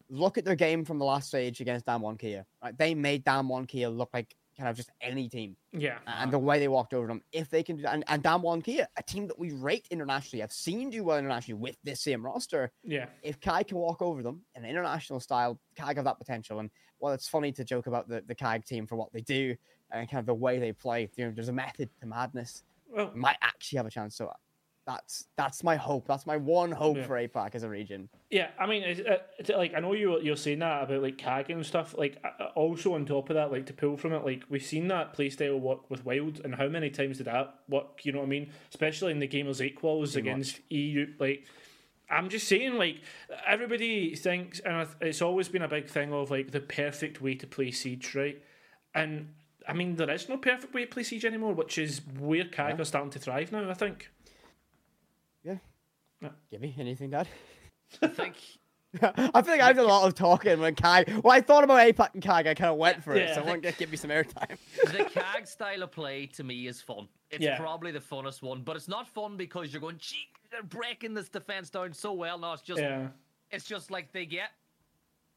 look at their game from the last stage against Damwon Kia. Right, they made Damwon Kia look like kind of just any team, Yeah. and the way they walked over them. If they can do that, and, and Damwon Kia, a team that we rate internationally, have seen do well internationally with this same roster. Yeah. If Kai can walk over them in an international style, Kai have that potential. And while it's funny to joke about the the Kai team for what they do and kind of the way they play, you know, there's a method to madness. Well, Might actually have a chance. So that's that's my hope. That's my one hope Yeah. for APAC as a region. Yeah, I mean, it's, uh, it's like I know you you're saying that about like CAG and stuff. Like uh, uh, also on top of that, like to pull from it, like we've seen that playstyle work with Wild, and how many times did that work? You know what I mean? Especially in the Gamers8 quals against EU. Like I'm just saying, like everybody thinks, and it's always been a big thing of like the perfect way to play Siege, right? And I mean, there is no perfect way to play Siege anymore, which is where CAG are starting to thrive now. I think. Yeah. Gibby, anything, Dad? I think I feel like I did a lot of talking when CAG. When I thought about APAC and CAG, I kind of went for it. Yeah. So I want to give me some airtime. the CAG style of play to me is fun. It's Yeah. probably the funnest one, but it's not fun because you're going, gee, they're breaking this defense down so well. No, it's just, Yeah. it's just like they get,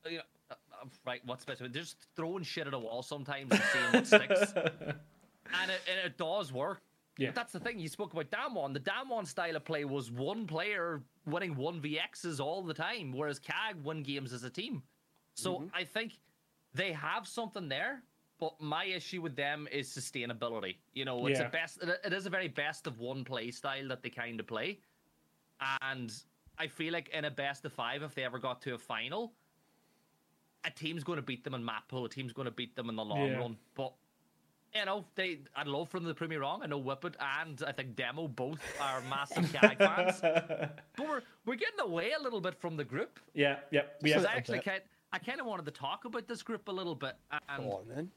you know, uh, uh, right? What's better? They're just throwing shit at a wall sometimes and seeing what sticks, and it, and it does work. Yeah. That's the thing. You spoke about Damwon. The Damwon style of play was one player winning one VXs all the time, whereas CAG win games as a team. So mm-hmm. I think they have something there, but my issue with them is sustainability. You know, it's Yeah. a best. it- is a very best of one play style that they kind of play, and I feel like in a best of five, if they ever got to a final, a team's going to beat them in map pool. A team's going to beat them in the long Yeah. run. But you know, they. I'd love for them to prove me wrong. I know Whippet and I think Demo both are massive CAG fans, but we're we're getting away a little bit from the group. Yeah, yeah, we Because have. I actually kind, I kind of wanted to talk about this group a little bit, and Go on, then.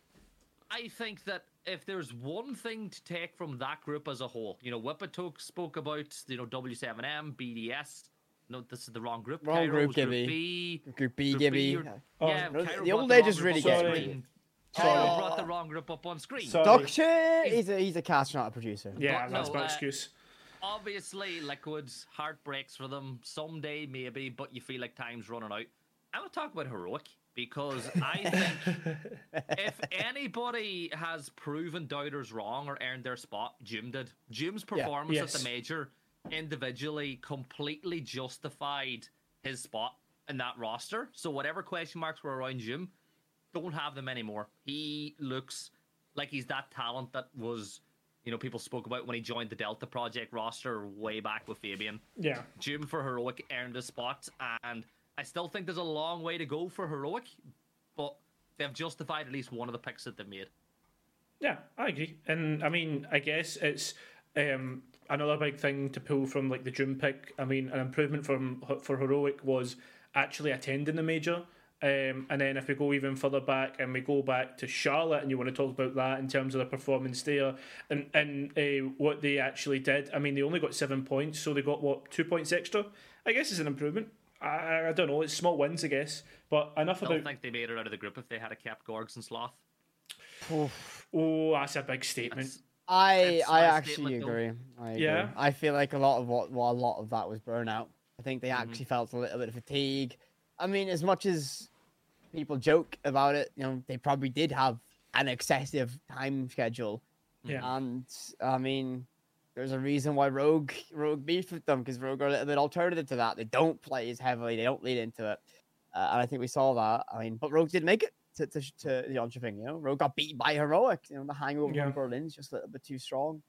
I think that if there's one thing to take from that group as a whole, you know, Whippet talk, spoke about you know W7M, BDS. No, this is the wrong group. Wrong Kairo group, was Group Gibby. B. Group B, Group Gibby. you're- Oh, yeah, no, the old the age is really up getting on me. Screen. Sorry. Kairo brought the wrong group up on screen. Sorry. Doc shit. He's a he's a caster, not a producer. Yeah, But that's no, my uh, excuse. obviously liquids heartbreaks for them someday maybe but you feel like time's running out i want to talk about heroic because i think if anybody has proven doubters wrong or earned their spot jim did jim's performance at Yes. the major individually completely justified his spot in that roster so whatever question marks were around jim don't have them anymore he looks like he's that talent that was you know, people spoke about when he joined the Delta Project roster way back with Fabian. Yeah, Jim for Heroic earned a spot, and I still think there's a long way to go for Heroic, but they've justified at least one of the picks that they made. yeah, I agree. And I mean, I guess it's um, another big thing to pull from like the June pick. I mean, an improvement from for heroic was actually attending the major. Um, and then if we go even further back and we go back to Charlotte, and you want to talk about that in terms of the performance there and and uh, what they actually did. I mean, they only got seven points, so they got what two points extra. I guess it's an improvement. I, I don't know. It's small wins, I guess. But enough about. I don't about. think they made it out of the group if they had a kept Gorgs and Sloth. Oh, that's a big statement. That's- I It's I actually agree. I agree. Yeah? I feel like a lot of what well, a lot of that was burnout. I think they Mm-hmm. actually felt a little bit of fatigue. I mean, as much as people joke about it, you know, they probably did have an excessive time schedule. Yeah. And I mean, there's a reason why Rogue Rogue beefed with them because Rogue are a little bit alternative to that. They don't play as heavily. They don't lead into it. Uh, and I think we saw that. I mean, but Rogue did make it to to, to the Entreping, You know, Rogue got beat by Heroic. You know, the hangover Yeah. from Berlin's just a little bit too strong.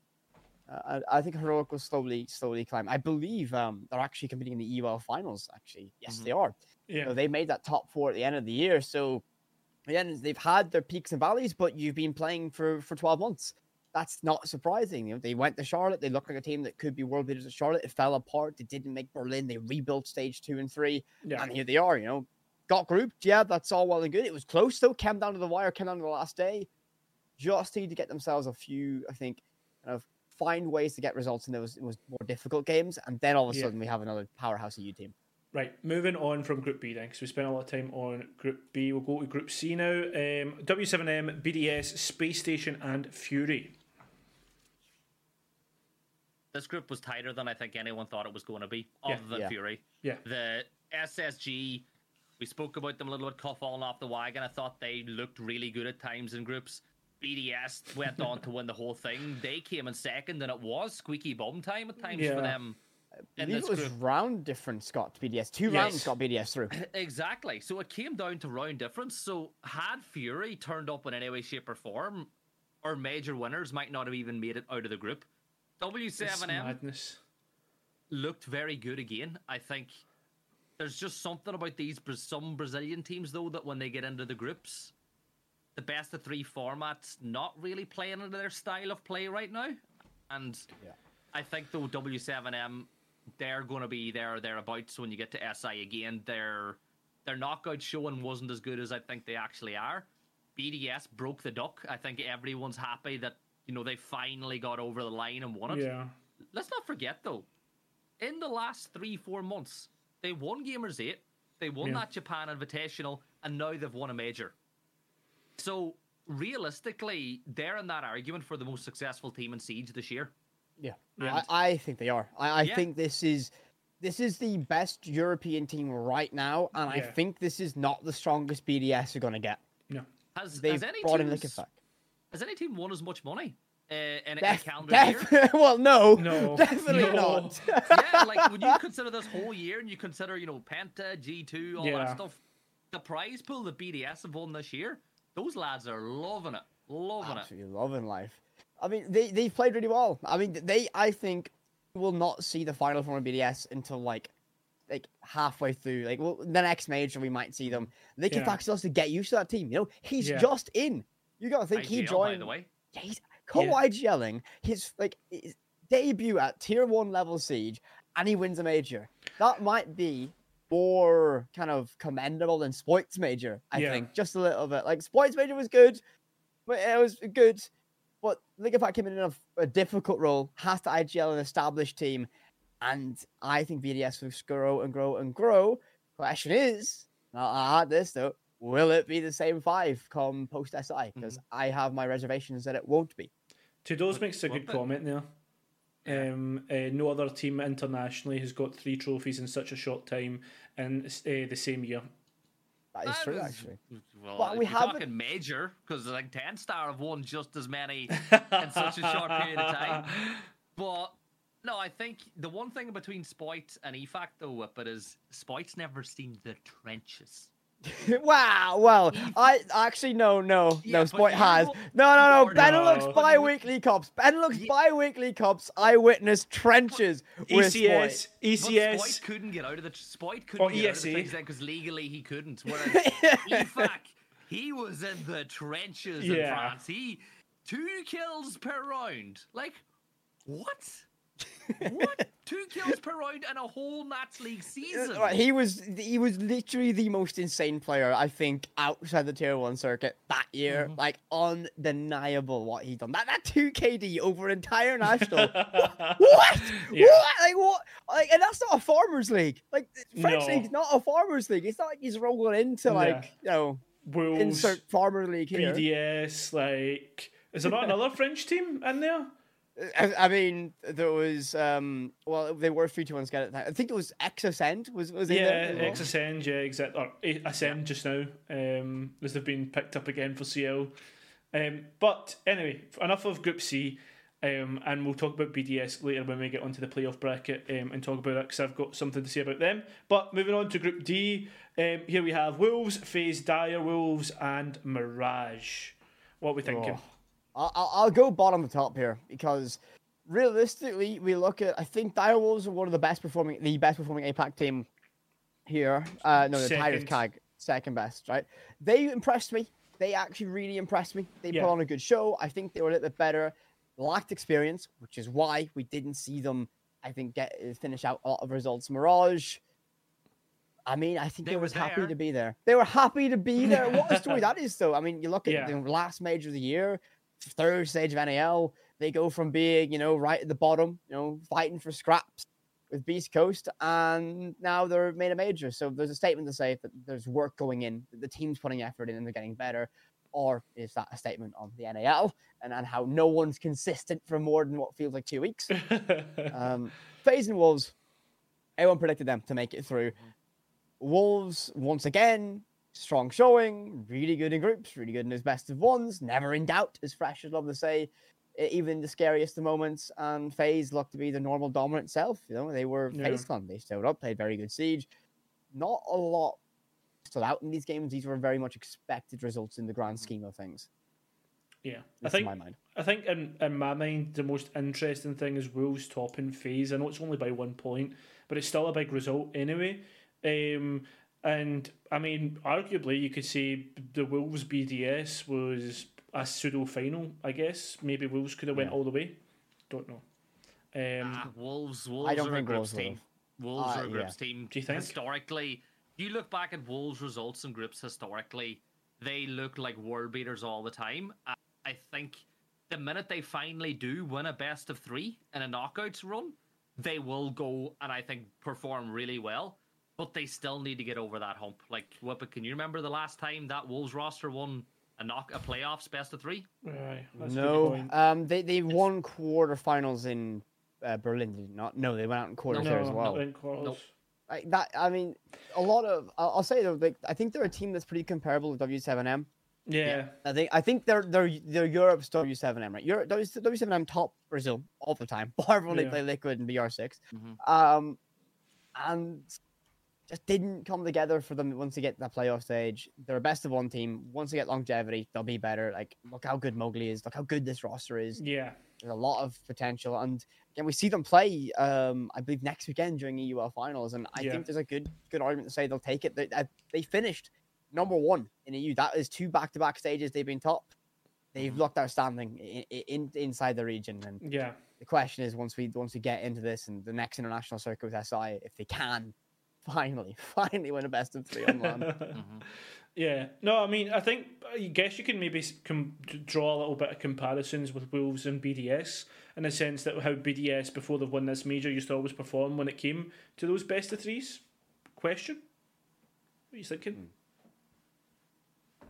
Uh, I, I think Heroic will slowly slowly climb. I believe um, they're actually competing in the EUL finals. Actually, yes, Mhm. they are. Yeah. So they made that top four at the end of the year. So again, they've had their peaks and valleys, but you've been playing for for 12 months. That's not surprising. You know, they went to Charlotte. They looked like a team that could be world beaters at Charlotte. It fell apart. They didn't make Berlin. They rebuilt stage two and three, Yeah. and here they are. You know, got grouped. Yeah, that's all well and good. It was close though. Came down to the wire. Came down to the last day. Just need to get themselves a few. I think kind of find ways to get results in those, those more difficult games, and then all of a Yeah. sudden we have another powerhouse EU team. Right, moving on from Group B then, because we spent a lot of time on Group B. We'll go to Group C now. Um, W7M, BDS, Space Station, and Fury. This group was tighter than I think anyone thought it was going to be, Yeah. other than Yeah. Fury. Yeah. The SSG, we spoke about them a little bit, cuff falling off the wagon. I thought they looked really good at times in groups. BDS went on to win the whole thing. They came in second, and it was squeaky bum time at times Yeah. for them. I in believe this it was group. round difference got BDS. Two Yes. rounds got BDS through. Exactly. So it came down to round difference. So had Fury turned up in any way, shape, or form, our major winners might not have even made it out of the group. W7M, madness. looked very good again. I think there's just something about these some Brazilian teams though that when they get into the groups, the best of three formats not really playing into their style of play right now, and Yeah. I think though W7M they're going to be there or thereabouts when you get to SI again. Their their knockout showing wasn't as good as I think they actually are. BDS broke the duck. I think everyone's happy that you know they finally got over the line and won it. Yeah. Let's not forget though, in the last three four months they won Gamers8, they won Yeah. that Japan Invitational, and now they've won a major. So realistically, they're in that argument for the most successful team in Siege this year. Yeah, And- I, I think they are. I, I Yeah. think this is this is the best European team right now, and I think this is not the strongest BDS you're going to get. No. Has, They've has any brought in teams, LikEfac. has any team won as much money uh, in, a- in a Def, calendar year? well, no, No. definitely No. not. yeah, like when you consider this whole year and you consider, you know, Penta, G2, all Yeah. that stuff, the prize pool that BDS have won this year, those lads are loving it. Loving it. Loving life. I mean, they they've played really well. I mean, they I think will not see the final form of BDS until like like halfway through. Like, well, the next major we might see them. They can Yeah. fact still has to get used to that team. You know, he's Yeah. just in. You gotta think he joined. by the way. Yeah, he's Kawhi gelling his like his debut at tier one level siege, and he wins a major. That might be more kind of commendable than Spoit's major. I Yeah. think just a little bit. Like Spoit's major was good, but it was good. But think if I came in a, a difficult role, has to IGL an established team, and I think BDS will grow and grow and grow. Question is, I'll add this though. Will it be the same five come post SI? Because I have my reservations that it won't be. Tudors What- makes a good comment there. Um, uh, no other team internationally has got three trophies in such a short time in uh, the same year. That is true, actually. Well, But if we you're haven't- talking major, because like 10 Star have won just as many in such a short period of time. But no, I think the one thing between Spoit and EFAC though, Whip, it is Spoit's never seen the trenches. wow, well, I actually no, no, Yeah, no. but Sport has will- no, no, no. Lord, Benelux no. bi-weekly cups. Benelux Ye- bi-weekly cups. I witnessed trenches with ECS, Spoit. But ECS. Spoit couldn't get out of the Spoit couldn't Or get out of the things then because legally he couldn't. Whereas EFAC, he was in the trenches in France. He two kills per round. Like what? What? Two kills per round and a whole Nats League season. Right, He was he was literally the most insane player I think outside the tier one circuit that year. Mm-hmm. Like undeniable what he done. That that two KD over entire national. what? Yeah. What? Like what? Like, and that's not a farmers league. Like French No. league's not a farmers league. It's not like he's rolling into like you know Wolves, insert farmer league here. BDS, like. Is there not another French team in there? I, I mean, there was um. Well, they were three to one scale at that. I think it was X Ascend was was in Yeah, there. Ascend, yeah, exactly. Or Ascend just now, um, as they've been picked up again for CL. Um, but anyway, enough of Group C, um, and we'll talk about BDS later when we get onto the playoff bracket um, and talk about it because I've got something to say about them. But moving on to Group D, um, here we have Wolves, FaZe Dire Wolves, and Mirage. What are we thinking? Oh. I'll, I'll I'll go bottom to top here because realistically, we look at I think Direwolves are one of the best performing, the best performing APAC team here. Uh, no, the Tigers. CAG second best, right? They impressed me. They actually really impressed me. They Yeah. put on a good show. I think they were a little bit better. Lacked experience, which is why we didn't see them. I think get finish out a lot of results. Mirage. I mean, I think They they, were was happy there. to be there. They were happy to be there. What a story that is, though. I mean, you look at Yeah. the last major of the year, third stage of NAL. They go from being, you know, right at the bottom, you know, fighting for scraps with Beast Coast, and now they're made a major. So there's a statement to say that there's work going in, that the team's putting effort in, and they're getting better. Or is that a statement on the NAL and, and how no one's consistent for more than what feels like two weeks? um, FaZe and Wolves, everyone predicted them to make it through. Wolves, once again, strong showing, really good in groups, really good in his best of ones, never in doubt, as Fresh would love to say, even the scariest of moments. And FaZe looked to be the normal dominant self. You know, they were Yeah. FaZe Clan. They showed up, played very good Siege. Not a lot stood out in these games. These were very much expected results in the grand scheme of things. Yeah, I That's think in my mind. I think in, in my mind the most interesting thing is Wolves topping FaZe. I know it's only by one point, but it's still a big result anyway. Um, and I mean, arguably, you could say the Wolves BDS was a pseudo final. I guess maybe Wolves could have went Yeah. all the way. Don't know. Um, Ah, Wolves, Wolves don't are a think groups Wolves team. Wolves Uh, are a groups team. Do you think? Historically, you look back at Wolves' results in groups historically, they look like world beaters all the time. I- I think the minute they finally do win a best of three in a knockouts run, they will go and I think perform really well. But they still need to get over that hump. Like, Whippet, can you remember the last time that Wolves roster won a knock a playoffs best of three? aye, that's a good No, um, they they won quarterfinals in uh, Berlin. Did not? No, they went out in quarters there as well. not in quarters. Nope. Like that, I mean, a lot of I'll, I'll say though, like I think they're a team that's pretty comparable with W7M. Yeah, I think I think they're they're they're Europe's W7M, right? Europe W7M top Brazil all the time, bar from when they Yeah. play Liquid and BR6. Mhm. Um, and just didn't come together for them once they get to that playoff stage. They're a best of one team. Once they get longevity, they'll be better. Like look how good Mowgli is. Look how good this roster is. yeah, There's a lot of potential, and again, we see them play. Um, I believe next weekend during EUL finals, and I Yeah. think there's a good good argument to say they'll take it. They, uh, they finished number one in EU. That is two back to back stages. They've been top. They've Mhm. looked outstanding in, in inside the region, and yeah. the question is once we once we get into this and the next international circuit with SI, if they can finally finally win a best of three on land. Mhm. Yeah, no, I mean, I think I guess you can maybe com- draw a little bit of comparisons with Wolves and BDS in the sense that how BDS before they've won this major used to always perform when it came to those best of threes. Question? What are you thinking?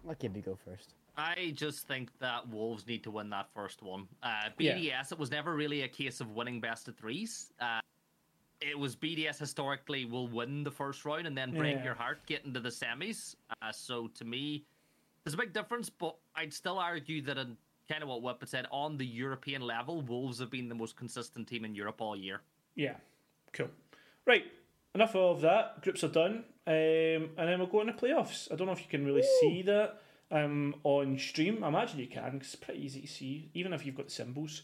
Let Gibby go first. I just think that Wolves need to win that first one. Uh, Yeah. BDS, it was never really a case of winning best of threes. Uh, it was BDS historically will win the first round and then break Yeah. your heart, get into the semis. Uh, so to me, there's a big difference, but I'd still argue that in kind of what Whippet said, on the European level, Wolves have been the most consistent team in Europe all year. Yeah, cool. Right, enough of that. Groups are done, um, and then we'll go into playoffs. I don't know if you can really see that um, on stream. I imagine you can it's pretty easy to see, even if you've got symbols.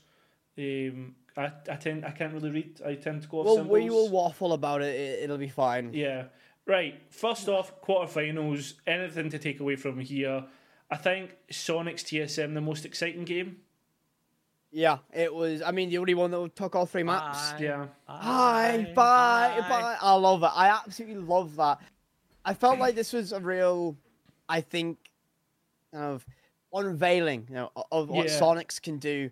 Um, I, I tend I can't really read. I tend to go off Well, symbols. we will waffle about it. it it'll be fine. Yeah. Right. First off, quarterfinals. Anything to take away from here? I think Soniqs TSM the most exciting game. Yeah, it was. I mean, the only one that took all three maps. Bye. Yeah. Bye, bye, bye. I love it. I absolutely love that. I felt like this was a real, I think, kind of unveiling, you know, of what Yeah. Soniqs can do.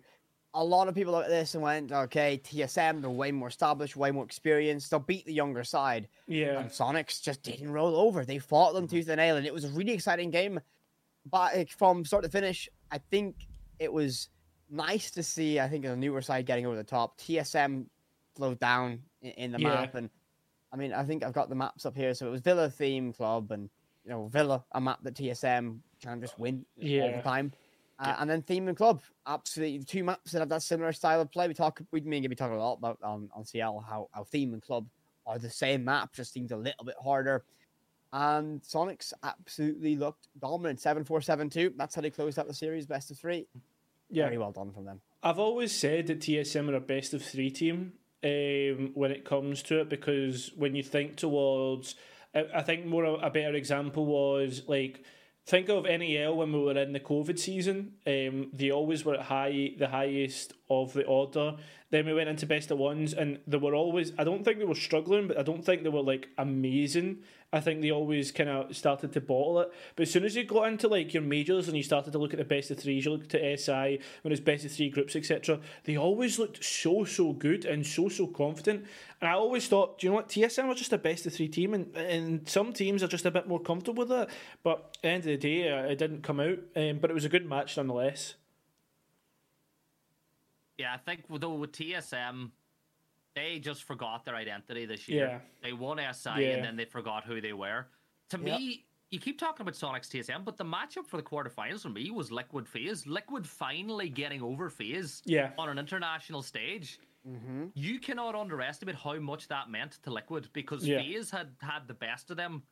A lot of people looked at this and went, "Okay, TSM, they're way more established, way more experienced. They'll beat the younger side." Yeah. And Soniqs just didn't roll over. They fought them mm-hmm. tooth and nail, and it was a really exciting game. But from start to finish, I think it was nice to see. I think the newer side getting over the top. TSM slowed down in, the Yeah. map, and I mean, I think I've got the maps up here. So it was Villa theme club, and you know, Villa, a map that TSM can just win all the time. Uh, and then theme and club, absolutely the two maps that have that similar style of play. We talk, we me and Gibby talk a lot about on, on CL how, how theme and club are the same map, just seems a little bit harder. And Soniqs absolutely looked dominant. 7 4 7 2. That's how they closed out the series, best of three. Yeah. Very well done from them. I've always said that TSM are a best of three team um, when it comes to it because when you think towards, I, I think more a better example was like think of NAL when we were in the COVID season. Um, they always were at high the highest of the order. Then we went into best of ones, and they were always. I don't think they were struggling, but I don't think they were like amazing. I think they always kind of started to bottle it. But as soon as you got into like your majors and you started to look at the best of threes, you looked at SI when it's best of three groups, etc. They always looked so so good and so so confident. And I always thought, do you know what? TSM are just a best of three team, and, and some teams are just a bit more comfortable with it. But at the end of the day, it didn't come out. Um, but it was a good match nonetheless. Yeah, I think though with TSM, they just forgot their identity this year. Yeah. They won SI Yeah. and then they forgot who they were. To Yep. me, you keep talking about Soniqs TSM, but the matchup for the quarterfinals for me was Liquid FaZe. Liquid finally getting over FaZe Yeah. on an international stage. Mm-hmm. You cannot underestimate how much that meant to Liquid because Yeah. FaZe had had the best of them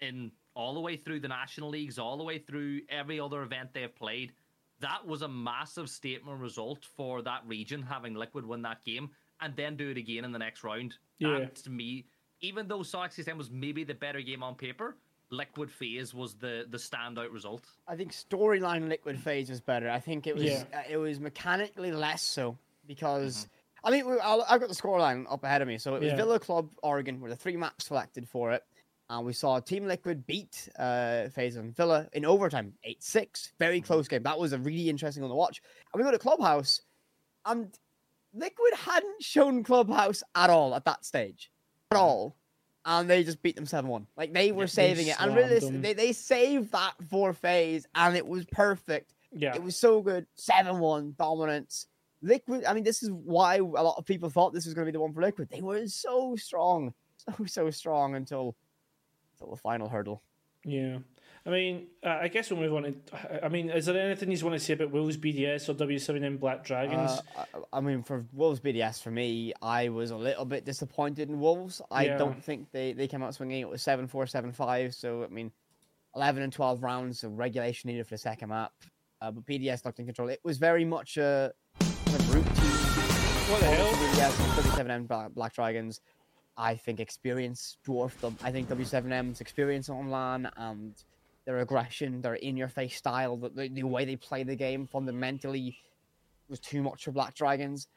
in all the way through the national leagues, all the way through every other event they've played. that was a massive statement result for that region having Liquid win that game and then do it again in the next round. Yeah. That, to me, even though Soniqs TSM was maybe the better game on paper, Liquid FaZe was the the standout result. I think storyline Liquid FaZe was better. I think it was Yeah. uh, it was mechanically less so because I mean we- I'll- I've got the scoreline up ahead of me. So it was Yeah. Villa Club Oregon were the three maps selected for it, and we saw Team Liquid beat uh, FaZe and Villa in overtime, eight six, very close game. That was a really interesting one to watch. And we go to Clubhouse, and Liquid hadn't shown Clubhouse at all at that stage, at mm. all. And they just beat them 7 1. Like they were Yeah, they saving it. And really, them. they, they saved that for FaZe, and it was perfect. Yeah. It was so good. 7 1 dominance. Liquid, I mean, this is why a lot of people thought this was going to be the one for Liquid. They were so strong. So, so strong until, until the final hurdle. Yeah. I mean, uh, I guess we'll move on. To, I mean, is there anything you want to say about Wolves BDS or W7M Black Dragons? Uh, I, I mean, for Wolves BDS, for me, I was a little bit disappointed in Wolves. I Yeah. don't think they, they came out swinging. It was 7 4, 7 5. So, I mean, 11 and 12 rounds of regulation needed for the second map. Uh, but BDS locked in control. It was very much a, a group team. what the hell? BDS, W7M Bla- Black Dragons. I think experience dwarfed them. I think W7M's experience on LAN and their aggression, their in your face style, the, the, the way they play the game fundamentally was too much for Black Dragons.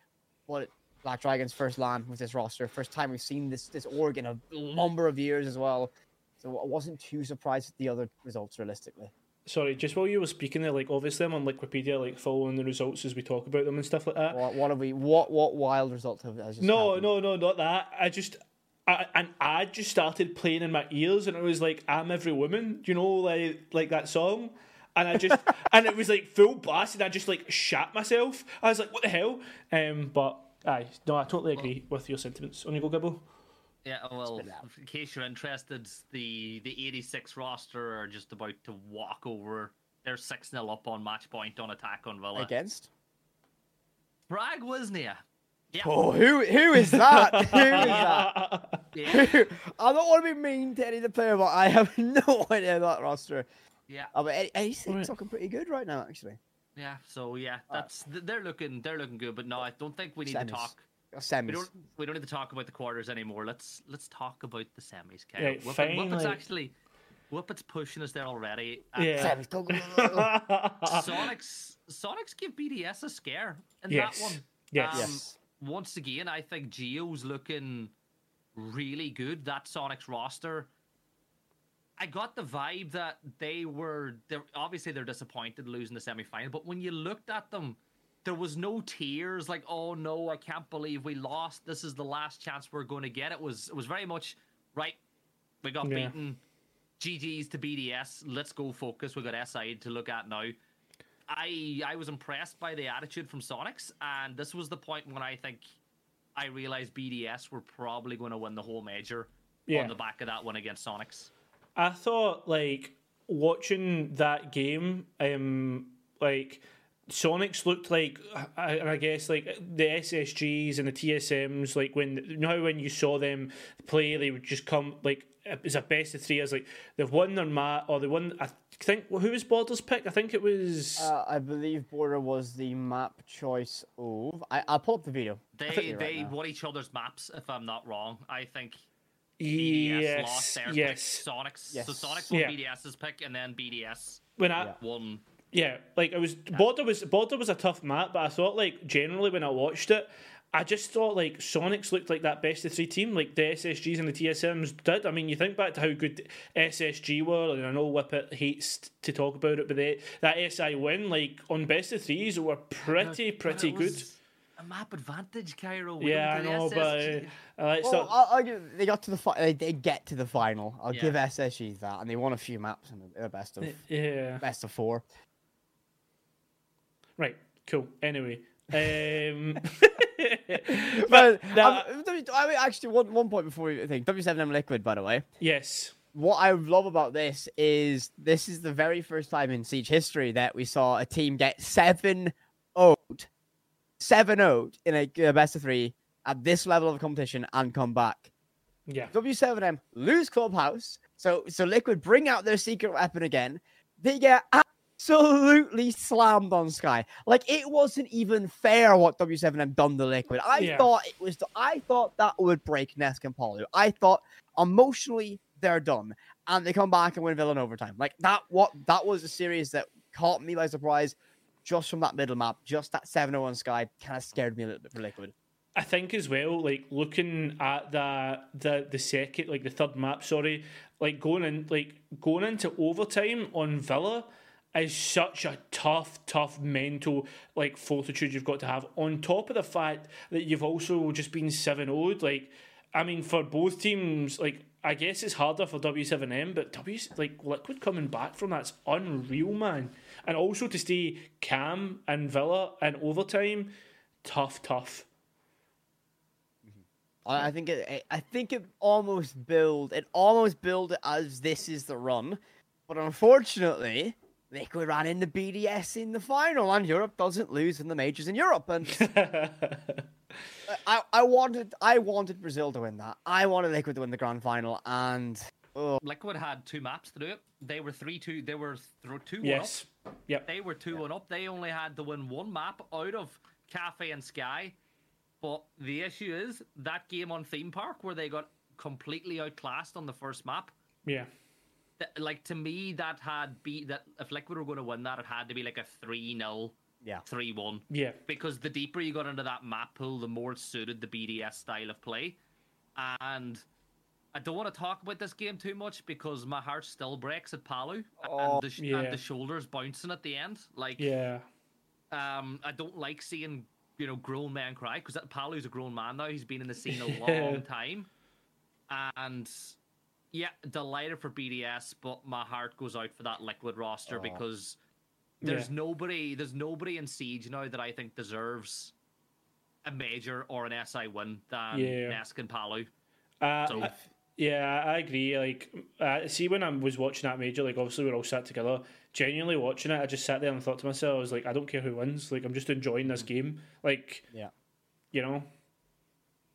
But Black Dragons first LAN with this roster, first time we've seen this this org in a number of years as well. So I wasn't too surprised at the other results realistically. Sorry, just while you were speaking there, like obviously I'm on Wikipedia, like following the results as we talk about them and stuff like that. What, what have we? What what wild result have has just No, happened? no, no, not that. I just, I, an ad just started playing in my ears, and it was like "I'm Every Woman," you know, like like that song. And I just, and it was like full blast, and I just like shat myself. I was like, "What the hell?" Um, but aye, no, I totally agree with your sentiments. On you go, Gibbo. Yeah, well, it in case you're interested, the the 86 roster are just about to walk over. They're 6 0 up on match point on attack on Villa. Against? Prague Wisnia. Yeah. Oh, who who is that? who is that? yeah. I don't want to be mean to any of the player, but I have no idea that roster. Yeah. Oh, but anything's Right. looking pretty good right now, actually. Yeah. So yeah, that's th- they're looking they're looking good, but no, I don't think we need Semis. to talk. Semis. We don't we don't need to talk about the quarters anymore. Let's let's talk about the semis. Kyle. Right, Whippet, Whippet's finally. actually Whippet's pushing us there already. Yeah. Semis. Go, go, go, go, go. Soniqs Soniqs give BDS a scare in Yes. that one. Yes. Um, yes. Once again, I think Geo's looking really good. That Soniqs roster. I got the vibe that they were they're, obviously they're disappointed losing the semi final, but when you looked at them, there was no tears like, oh no, I can't believe we lost. This is the last chance we're going to get. It was it was very much right. We got Yeah. beaten. GG's to BDS. Let's go focus. We've got SI to look at now. I I was impressed by the attitude from Soniqs, and this was the point when I think I realized BDS were probably going to win the whole major Yeah. on the back of that one against Soniqs. I thought like watching that game, um, like Soniqs looked like, and I guess like the SSGs and the TSMs, like when you know how when you saw them play, they would just come like as a best of three. As like they've won their mat or they won. I think who was Borders pick? I think it was. Uh, I believe Border was the map choice of. I, I'll pull up the video. I'll They right they now. won each other's maps, if I'm not wrong. I think BDS lost yes, their yes. pick. Soniqs. Yes. So Soniqs won Yeah. BDS's pick, and then BDS When I Yeah. won. Yeah, like it was Border was Border was a tough map, but I thought like generally when I watched it, I just thought like Soniqs looked like that best of three team, like the SSGs and the TSMs did. I mean, you think back to how good SSG were, and I know Whippet hates to talk about it, but they, that SI win, like on best of threes, were pretty pretty it good. A map advantage, Kairo. We Yeah, I don't do know, but SSG. uh, uh, Well, not- I'll, I'll they got to the fi- they did get to the final. I'll Yeah. give SSGs that, and they won a few maps in the, the best of yeah. best of four. Right, cool. Anyway, um, But that- um, I mean, actually, one one point before we think W7M Liquid, by the way. yes, What I love about this is this is the very first time in Siege history that we saw a team get 7 0 7 0 in a, a best of three at this level of competition and come back. yeah, W7M lose Clubhouse, so so Liquid bring out their secret weapon again. They get absolutely slammed on Sky. Like it wasn't even fair what W7M done to Liquid. I Yeah. thought it was. I thought that would break Nesk and Paluh. I thought emotionally they're done, and they come back and win Villa in overtime. Like that. What that was a series that caught me by surprise. Just from that middle map, just that 7-0 on Sky kind of scared me a little bit for Liquid. I think as well, like looking at the the the second, like the third map, sorry, like going in, like going into overtime on Villa is such a tough, tough mental like fortitude you've got to have. On top of the fact that you've also just been seven 0 like I mean, for both teams, like I guess it's harder for W seven M, but W like Liquid coming back from that's unreal, man. And also to stay calm and Villa and overtime, tough, tough. Mm-hmm. I I think it- I think it almost build. It almost build as this is the run, but unfortunately, Liquid ran in the BDS in the final, and Europe doesn't lose in the majors in Europe. And I, I wanted, I wanted Brazil to win that. I wanted Liquid to win the grand final, and oh, Liquid had two maps to do it. They were three two. They were th- two one Yes. Yep. They were two one up. They only had to win one map out of Cafe and Sky. But the issue is that game on Theme Park where they got completely outclassed on the first map. Yeah. Th- like to me that had be that if Liquid were going to win that it had to be like a 3-0 yeah, 3-1 Yeah. because the deeper you got into that map pool the more it suited the BDS style of play. And I don't want to talk about this game too much because my heart still breaks at Paluh Oh, and, the, sh- yeah. and the shoulders bouncing at the end. Like Yeah. um I don't like seeing you know grown men cry because Paluh's a grown man now. He's been in the scene a long time. And yeah, delighted for BDS, but my heart goes out for that liquid roster Oh. because there's Yeah. nobody, there's nobody in Siege now that I think deserves a major or an SI win than Yeah. Nesk and Paluh. Uh, So- I- yeah, I agree. Like, uh, see, when I was watching that major, like, obviously we're all sat together. Genuinely watching it, I just sat there and thought to myself, I was like, I don't care who wins. Like, I'm just enjoying this game. Like, yeah. you know,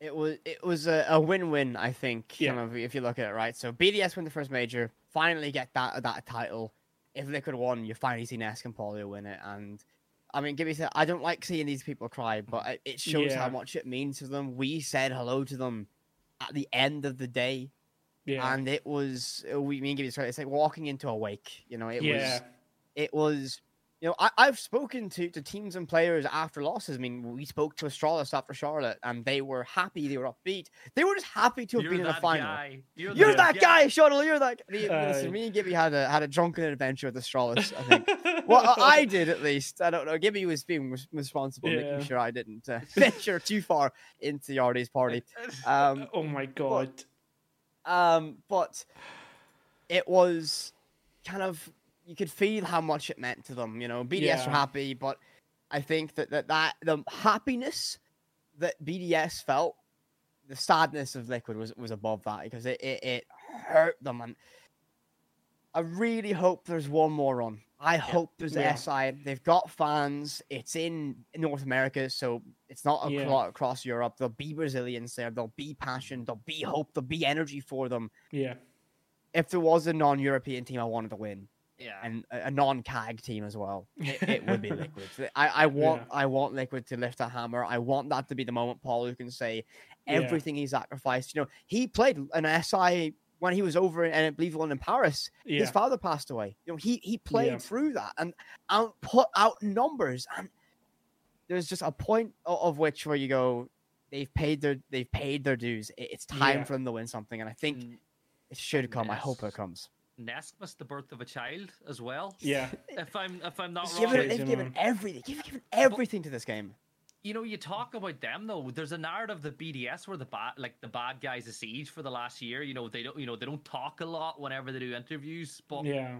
It was it was a, a win-win, I think. Yeah. Kind of if you look at it right. So BDS win the first major, finally get that that title. If Liquid won, you finally see Nesk and Paluh win it. And I mean, give me I don't like seeing these people cry, but it- shows how much it means to them. We said hello to them at the end of the day, yeah, and it was we mean give you It's like walking into a wake. You know, it yeah, was it was you know I, i've spoken to, to teams and players after losses. I mean we spoke to astralis after charlotte and they were happy they were upbeat. They were just happy to have You're been in the final. guy. You're, you're that that guy. shuttle you're that guy. listen, me and gibby had a had a drunken adventure with astralis i think. Well I- i did at least. I don't know. Gibby was being res- responsible Yeah. making sure i didn't uh, venture too far into yardy's party. Um oh my god. um, but it was kind of you could feel how much it meant to them. You know, BDS Yeah. were happy, but I think that that, that the happiness that BDS felt, the sadness of Liquid was was above that because it it, it hurt them, and I really hope there's one more run. I hope there's Yeah. a SI. They've got fans. It's in North America, so it's not Yeah. acro- across Europe. There'll be Brazilians there. There'll be passion. There'll be hope. There'll be energy for them. Yeah, If there was a non-European team, I wanted to win, Yeah. and a, a non-CAG team as well. It, it would be Liquid. I, I want Yeah. I want Liquid to lift a hammer. I want that to be the moment Paluh can say Yeah. everything he sacrificed. You know, he played an SI when he was over in, I believe one in Paris. yeah, His father passed away. You know, he he played Yeah. through that and out put out numbers. And there's just a point of which where you go, they've paid their they've paid their dues. It- It's time Yeah. for them to win something, and I think Mm, it should come. I hope it comes. Nesk missed the birth of a child as well. yeah, If I'm if I'm not wrong. given, they've given man. everything. They've given everything to this game. you know, you talk about them though. There's a narrative that BDS were the bad, like the bad guys of Siege for the last year. You know, they don't, you know, they don't talk a lot whenever they do interviews. But yeah,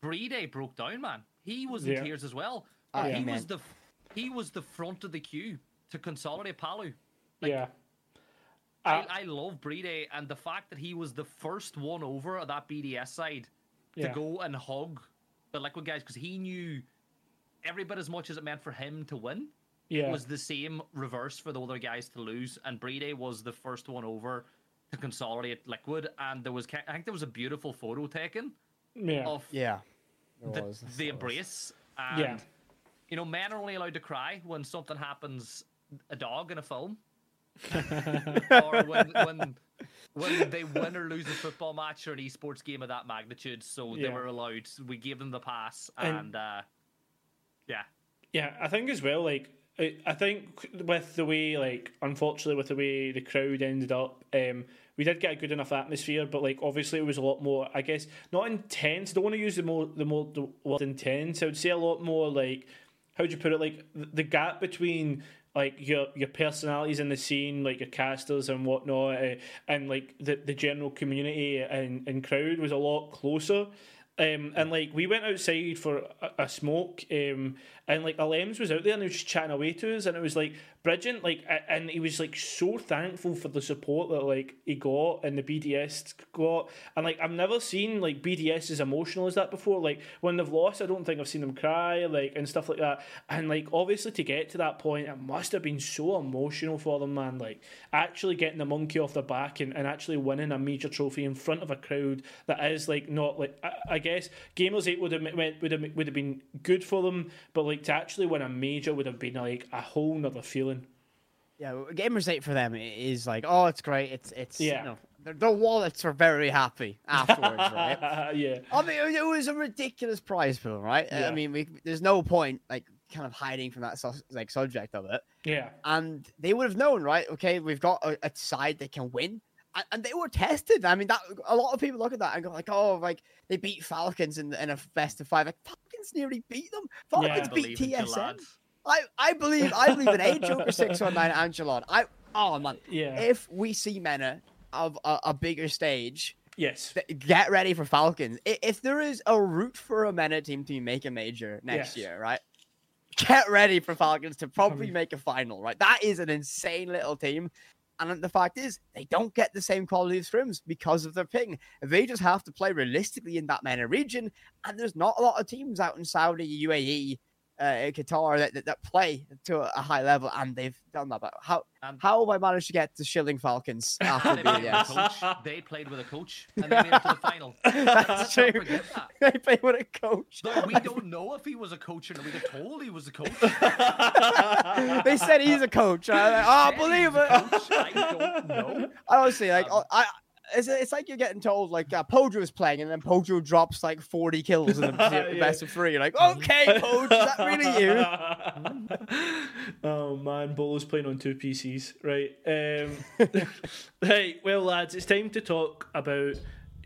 Brede broke down, man. He was in Yeah. tears as well. Ah, he yeah, was the, he was the front of the queue to consolidate Paluh. Like, yeah. I, Uh, I love Brede and the fact that he was the first one over at that BDS side to Yeah. go and hug the Liquid guys because he knew every bit as much as it meant for him to win. yeah, It was the same reverse for the other guys to lose, and Brede was the first one over to consolidate Liquid. And there was, I think, there was a beautiful photo taken yeah. of Yeah. the, was, the embrace. And, Yeah. you know, men are only allowed to cry when something happens, a dog in a film. or when, when when they win or lose a football match or an esports game of that magnitude. So they were allowed. We gave them the pass, And- and, uh, yeah, Yeah, I think as well. Like, I I think with the way, like, unfortunately, with the way the crowd ended up, um, we did get a good enough atmosphere. But like, obviously, it was a lot more. I guess not intense. I don't want to use the more the more the word intense. I would say a lot more like, how would you put it? Like the gap between like your your personalities in the scene, like your casters and whatnot, uh, and like the the general community and and crowd was a lot closer. Um, and like we went outside for a, a smoke, um, and like Alems was out there and he was just chatting away to us, and it was like bridging, like, and he was like so thankful for the support that like he got and the BDS got, and like I've never seen like BDS as emotional as that before. Like when they've lost, I don't think I've seen them cry, like and stuff like that. And like obviously to get to that point, it must have been so emotional for them, man. Like actually getting the monkey off their back and, and actually winning a major trophy in front of a crowd that is like not like I, I guess Gamers8 would have went- would have would have been good for them, but like to actually win a major would have been like a whole nother feeling. Yeah, Gamers8 for them is like, oh, it's great. It's it's Yeah. you know, their, their wallets are very happy afterwards, right? yeah, I mean, it was a ridiculous prize pool, right? Yeah. I mean, we, there's no point like kind of hiding from that su- like subject of it. yeah, and they would have known, right? Okay, we've got a, a side that can win, and, and they were tested. I mean, that a lot of people look at that and go like, "Oh, like they beat Falcons in, in a best of five. Like Nearly beat them. Falcons I beat TSM. I I believe I believe in A Joker six one nine and Jalon. I oh man, yeah. if we see Mena of a, a bigger stage. yes, th- Get ready for Falcons. I- If there is a route for a Mena team to make a major Yes. next year, right? Get ready for Falcons to probably make a final, right? That is an insane little team. And the fact is, they don't get the same quality of scrims because of their ping. They just have to play realistically in that MENA region. And there's not a lot of teams out in Saudi, UAE, uh, Qatar that, that, that play to a high level, and they've done that. But how And- how have I managed to get to Shilling Falcons after They played, with a coach. they played with a coach and they made it to the final. That's Let's true. that. they played with a coach. Though we don't know if he was a coach not. We got told he was a coach. they said he's a coach. I, like, oh, believe it. I don't know. I honestly, like Um, I, it's, it's like you're getting told like uh, Pojo is playing, and then Pojo drops like 40 kills in the Yeah. best of three. You're like, okay, Pojo, is that really you? oh man, Bolo's playing on two PCs, right? Um, right, well, lads, it's time to talk about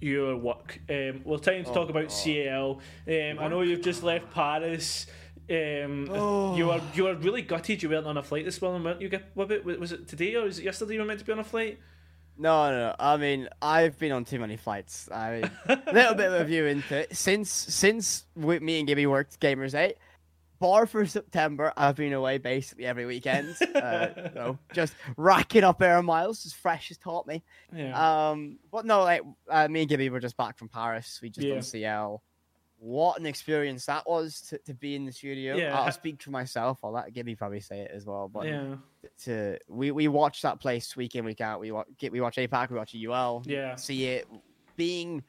your work. Um, well, time to talk Oh, about God. CAL. Um, I know you've just left Paris. Um, Oh. You were you were really gutted you weren't on a flight this morning, weren't you? Was it, was it today or was it yesterday you were meant to be on a flight? No, no, no. I mean, I've been on too many flights. I mean, a little bit of a view into it. Since since we, me and Gibby worked Gamers8, bar for September, I've been away basically every weekend. Uh, you know, just racking up air miles, as fresh as taught me. Yeah. Um, but no, like uh, me and Gibby were just back from Paris. We just Yeah. done CL. What an experience that was to, to be in the studio. Yeah. I'll speak for myself. I'll let Gibby probably say it as well. But yeah. to we we watch that place week in week out. We watch we watch APAC. We watch UL. Yeah. See it being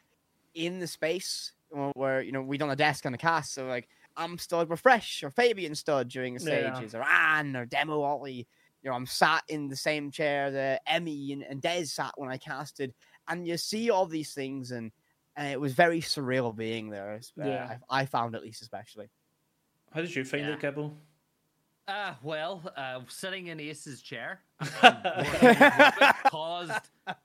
in the space where you know we done a desk on the cast. So like I'm stud, we're or Fabian stud during the Yeah. stages, or Anne, or Demo Ollie. You know, I'm sat in the same chair that Emmy and, and Des sat when I casted, and you see all these things, and and it was very surreal being there. uh, Yeah. I, I found at least especially. How did you find Yeah. it, Gibble? Uh, well, uh, sitting in Ace's chair and working caused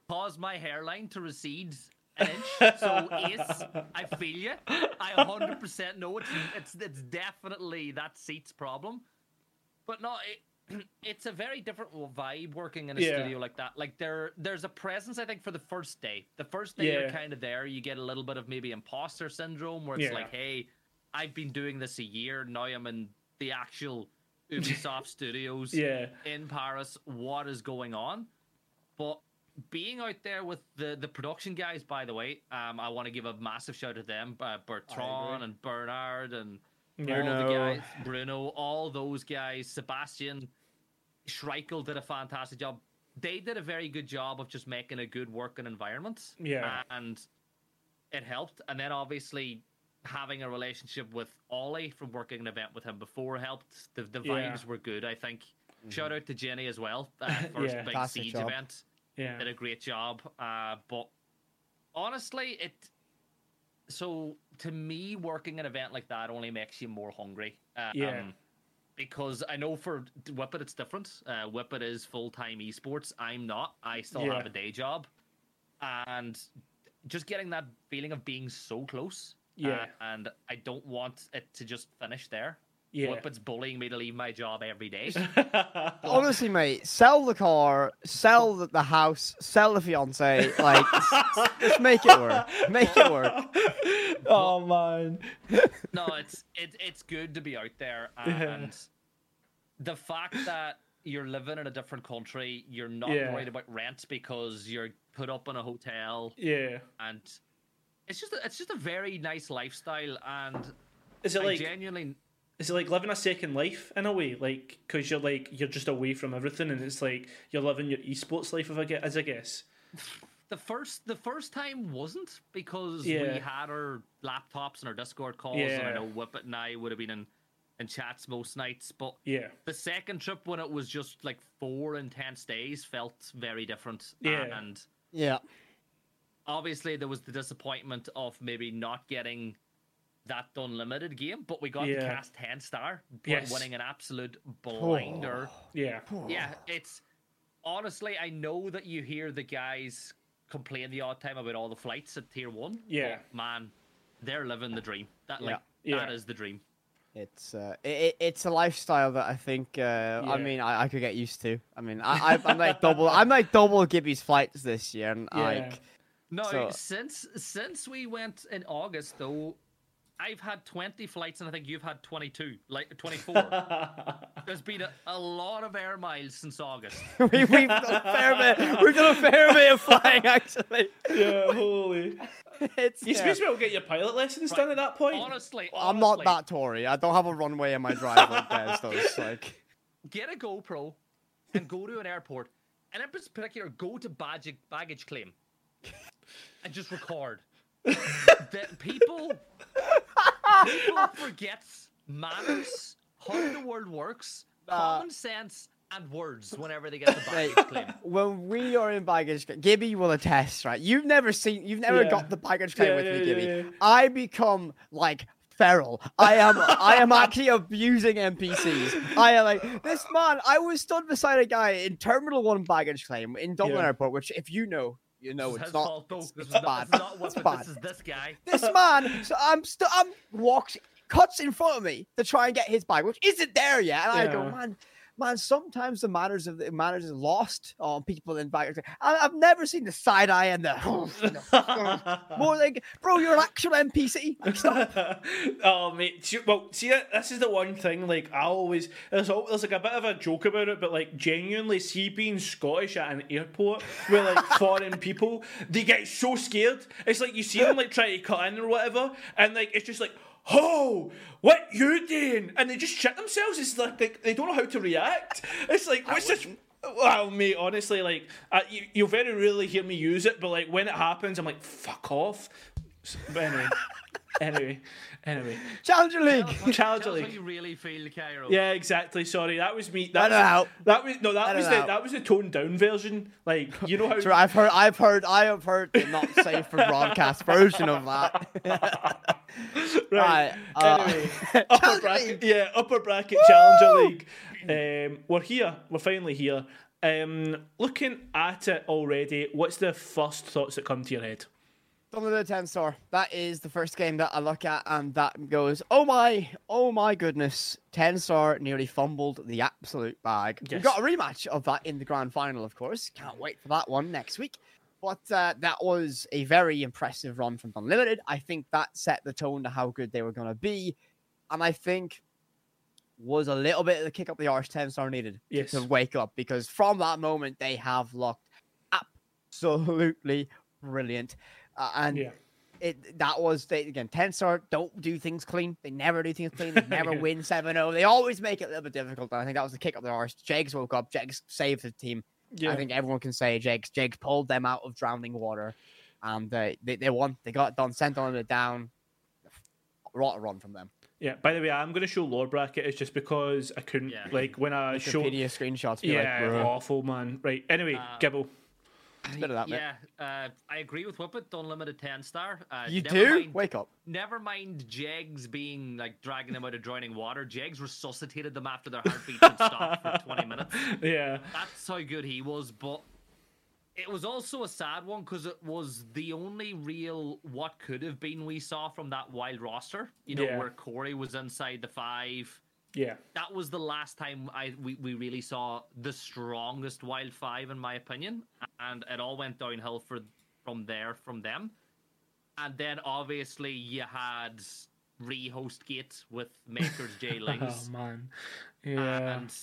caused my hairline to recede an inch. So Ace, I feel you. I 100% know it's it's it's definitely that seat's problem. But no, it, it's a very different vibe working in a Yeah. studio like that. Like there there's a presence I think for the first day. The first day Yeah. you're kind of there, you get a little bit of maybe imposter syndrome where it's Yeah. like, hey, I've been doing this a year now. I'm in the actual Ubisoft studios in Paris. What is going on? But being out there with the the production guys, by the way, um, I want to give a massive shout to them, uh, Bertrand and Bernard and all the guys, Bruno, all those guys, Sebastian, Schreikel did a fantastic job. They did a very good job of just making a good working environment. Yeah. And it helped. And then obviously having a relationship with Ollie from working an event with him before helped. The, the Yeah. vibes were good, I think. Shout out to Jenny as well. Uh, first Yeah. big Siege job. event. Yeah. Did a great job. Uh, but honestly, it. So to me, working an event like that only makes you more hungry. Um, Yeah. Because I know for Whippet it's different. Uh, Whippet is full time esports. I'm not. I still Yeah. have a day job, and just getting that feeling of being so close. uh, Yeah. and I don't want it to just finish there. Yeah. Whippet's bullying me to leave my job every day. Honestly, mate, sell the car, sell the, the house, sell the fiance. Like, just make it work. Make it work. oh man. no, it's it, it's good to be out there, Yeah. and the fact that you're living in a different country, you're not Yeah. worried about rent because you're put up in a hotel, Yeah. and it's just a, it's just a very nice lifestyle, and Is it I like genuinely is it like living a second life in a way? Like because you're like you're just away from everything, and it's like you're living your esports life. If I get as I guess. the first the first time wasn't because Yeah. we had our laptops and our Discord calls, and I know Whippet and I would have been in in chats most nights, but Yeah. the second trip when it was just like four intense days felt very different. Yeah. And Yeah. obviously there was the disappointment of maybe not getting that unlimited game, but we got Yeah. the cast 10 star, but Yes. winning an absolute blinder. Yeah. Yeah, it's honestly, I know that you hear the guys complain the odd time about all the flights at tier one. Yeah. but, man, they're living the dream. That Yeah. that Yeah. is the dream. It's uh, it, it's a lifestyle that I think uh, Yeah. I mean I, I could get used to. I mean I, I I'm like double I'm like double Gibby's flights this year, and Yeah. like No, So- since since we went in August though, I've had twenty flights and I think you've had twenty two, like twenty four. There's been a, a lot of air miles since August. we, we've done a fair bit. We've done a fair bit of flying actually. yeah. Holy. It's You yeah. suppose we'll get your pilot lessons done at that point. Honestly, I'm not that Tory. I don't have a runway in my drive like Des does. Like Get a GoPro and go to an airport, and in particular, go to baggage baggage claim, and just record. That people people forget manners, how the world works, Uh, common sense, and words whenever they get the Mate, baggage claim. when we are in baggage, claim, Gibby will attest, right? You've never seen, you've never Yeah. got the baggage claim Yeah, with yeah, me, yeah, Gibby. yeah. I become like feral. I am, I am actually abusing NPCs. I am like this man. I was stood beside a guy in Terminal One baggage claim in Dublin Yeah. Airport, which if you know, you know This it's not. fault. It's, This it's is bad. not, this is It's bad. This is this guy. This man, so I'm still, I'm walks, cuts in front of me to try and get his bag, which isn't there yet. And I go, Yeah. man, man, sometimes the manners of the manners is lost on people in baggage. I, I've never seen the side eye and the um, more like, bro, you're an actual NPC. Like, oh mate, well, see that this is the one thing. Like I always, there's al- there's like a bit of a joke about it, but like genuinely, see being Scottish at an airport with like foreign people, they get so scared. It's like you see them like try to cut in or whatever, and like it's just like. Oh, what you doing? And they just shit themselves. It's like, like they don't know how to react. It's like what's this? Well, mate, honestly, like uh, you, you'll very rarely hear me use it, but like when it happens, I'm like, fuck off. But anyway, anyway, anyway. Challenger League. Challenger Tell us how League. you really feel, Kairo. Yeah, exactly. Sorry, that was me. I That know was, how. that was no, that I was don't the know. that was the toned down version. Like you know how. Sure, I've heard, I've heard, I have heard the not safe for broadcast version of that. right. Right, uh, anyway, upper Challenger bracket, League. yeah, upper bracket Challenger League. Um, we're here. We're finally here. Um, looking at it already, what's the first thoughts that come to your head? Dublin the 10 star. That is the first game that I look at, and that goes, oh my, oh my goodness. 10 star nearly fumbled the absolute bag. Yes. We've got a rematch of that in the grand final, of course. Can't wait for that one next week. But uh, that was a very impressive run from Unlimited. I think that set the tone to how good they were going to be. And I think was a little bit of the kick up the arse 10 star needed Yes. to wake up because from that moment they have looked absolutely brilliant. Uh, and Yeah. it that was they again Tenstar don't do things clean they never do things clean they never Yeah. win 7-0 they always make it a little bit difficult and i think that was the kick up the arse jags woke up jags saved the team Yeah. i think everyone can say jags jags pulled them out of drowning water and uh, they, they won they got it done sent on it down a run from them. Yeah. By the way, I'm going to show lore bracket. It's just because I couldn't Yeah. like when I showed. Wikipedia screenshots. Yeah, like, awful man. Right. Anyway, Uh, Gibble. It's of that, yeah, uh, I agree with Whippet. Unlimited ten star. Uh, You do? Mind, Wake up. Never mind Jegs being like dragging them out of drowning water. Jegs resuscitated them after their heartbeat had stopped for 20 minutes. Yeah. That's how good he was, but it was also a sad one because it was the only real what could have been we saw from that wild roster. You know, Yeah. where Corey was inside the five. Yeah. That was the last time I we, we really saw the strongest wild five, in my opinion, and it all went downhill for from there from them. And then obviously you had rehost gate with Makers J Links. Oh Lings. man. Yeah. And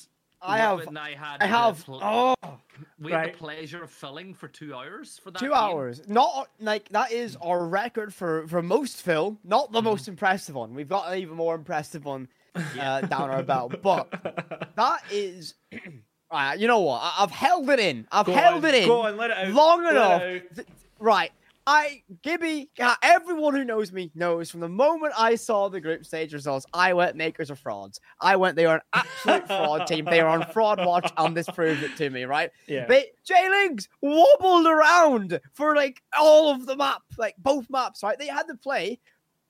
I have- and I had I have. pl- Oh, we had Right. the pleasure of filling for two hours for that. two game. hours. Not like that is our record for for most fill, Not the mm-hmm. most impressive one. We've got an even more impressive one uh, down our belt. But that is. Right, you know what? I, I've held it in. I've Go held on, it in go on, let it out, long let enough. th- right. I Gibby, uh, everyone who knows me knows from the moment I saw the group stage results, I went makers of frauds. I went they are an absolute fraud team. They are on fraud watch, and this proved it to me, right? Yeah. They Jlingz wobbled around for like all of the map, like both maps, right? They had to play,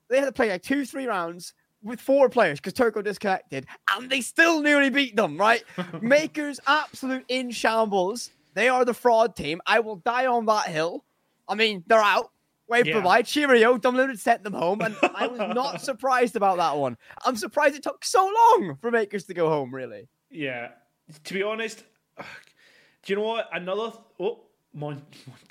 they had to play like two, three rounds with four players because Turco disconnected, and they still nearly beat them, right? Makers absolute in shambles. They are the fraud team. I will die on that hill. I mean, they're out. Wave Yeah. provide. Cheerio. Dumb sent them home, and I was not surprised about that one. I'm surprised it took so long for Makers to go home. Really. Yeah. To be honest, do you know what? Another. Oh, Mon-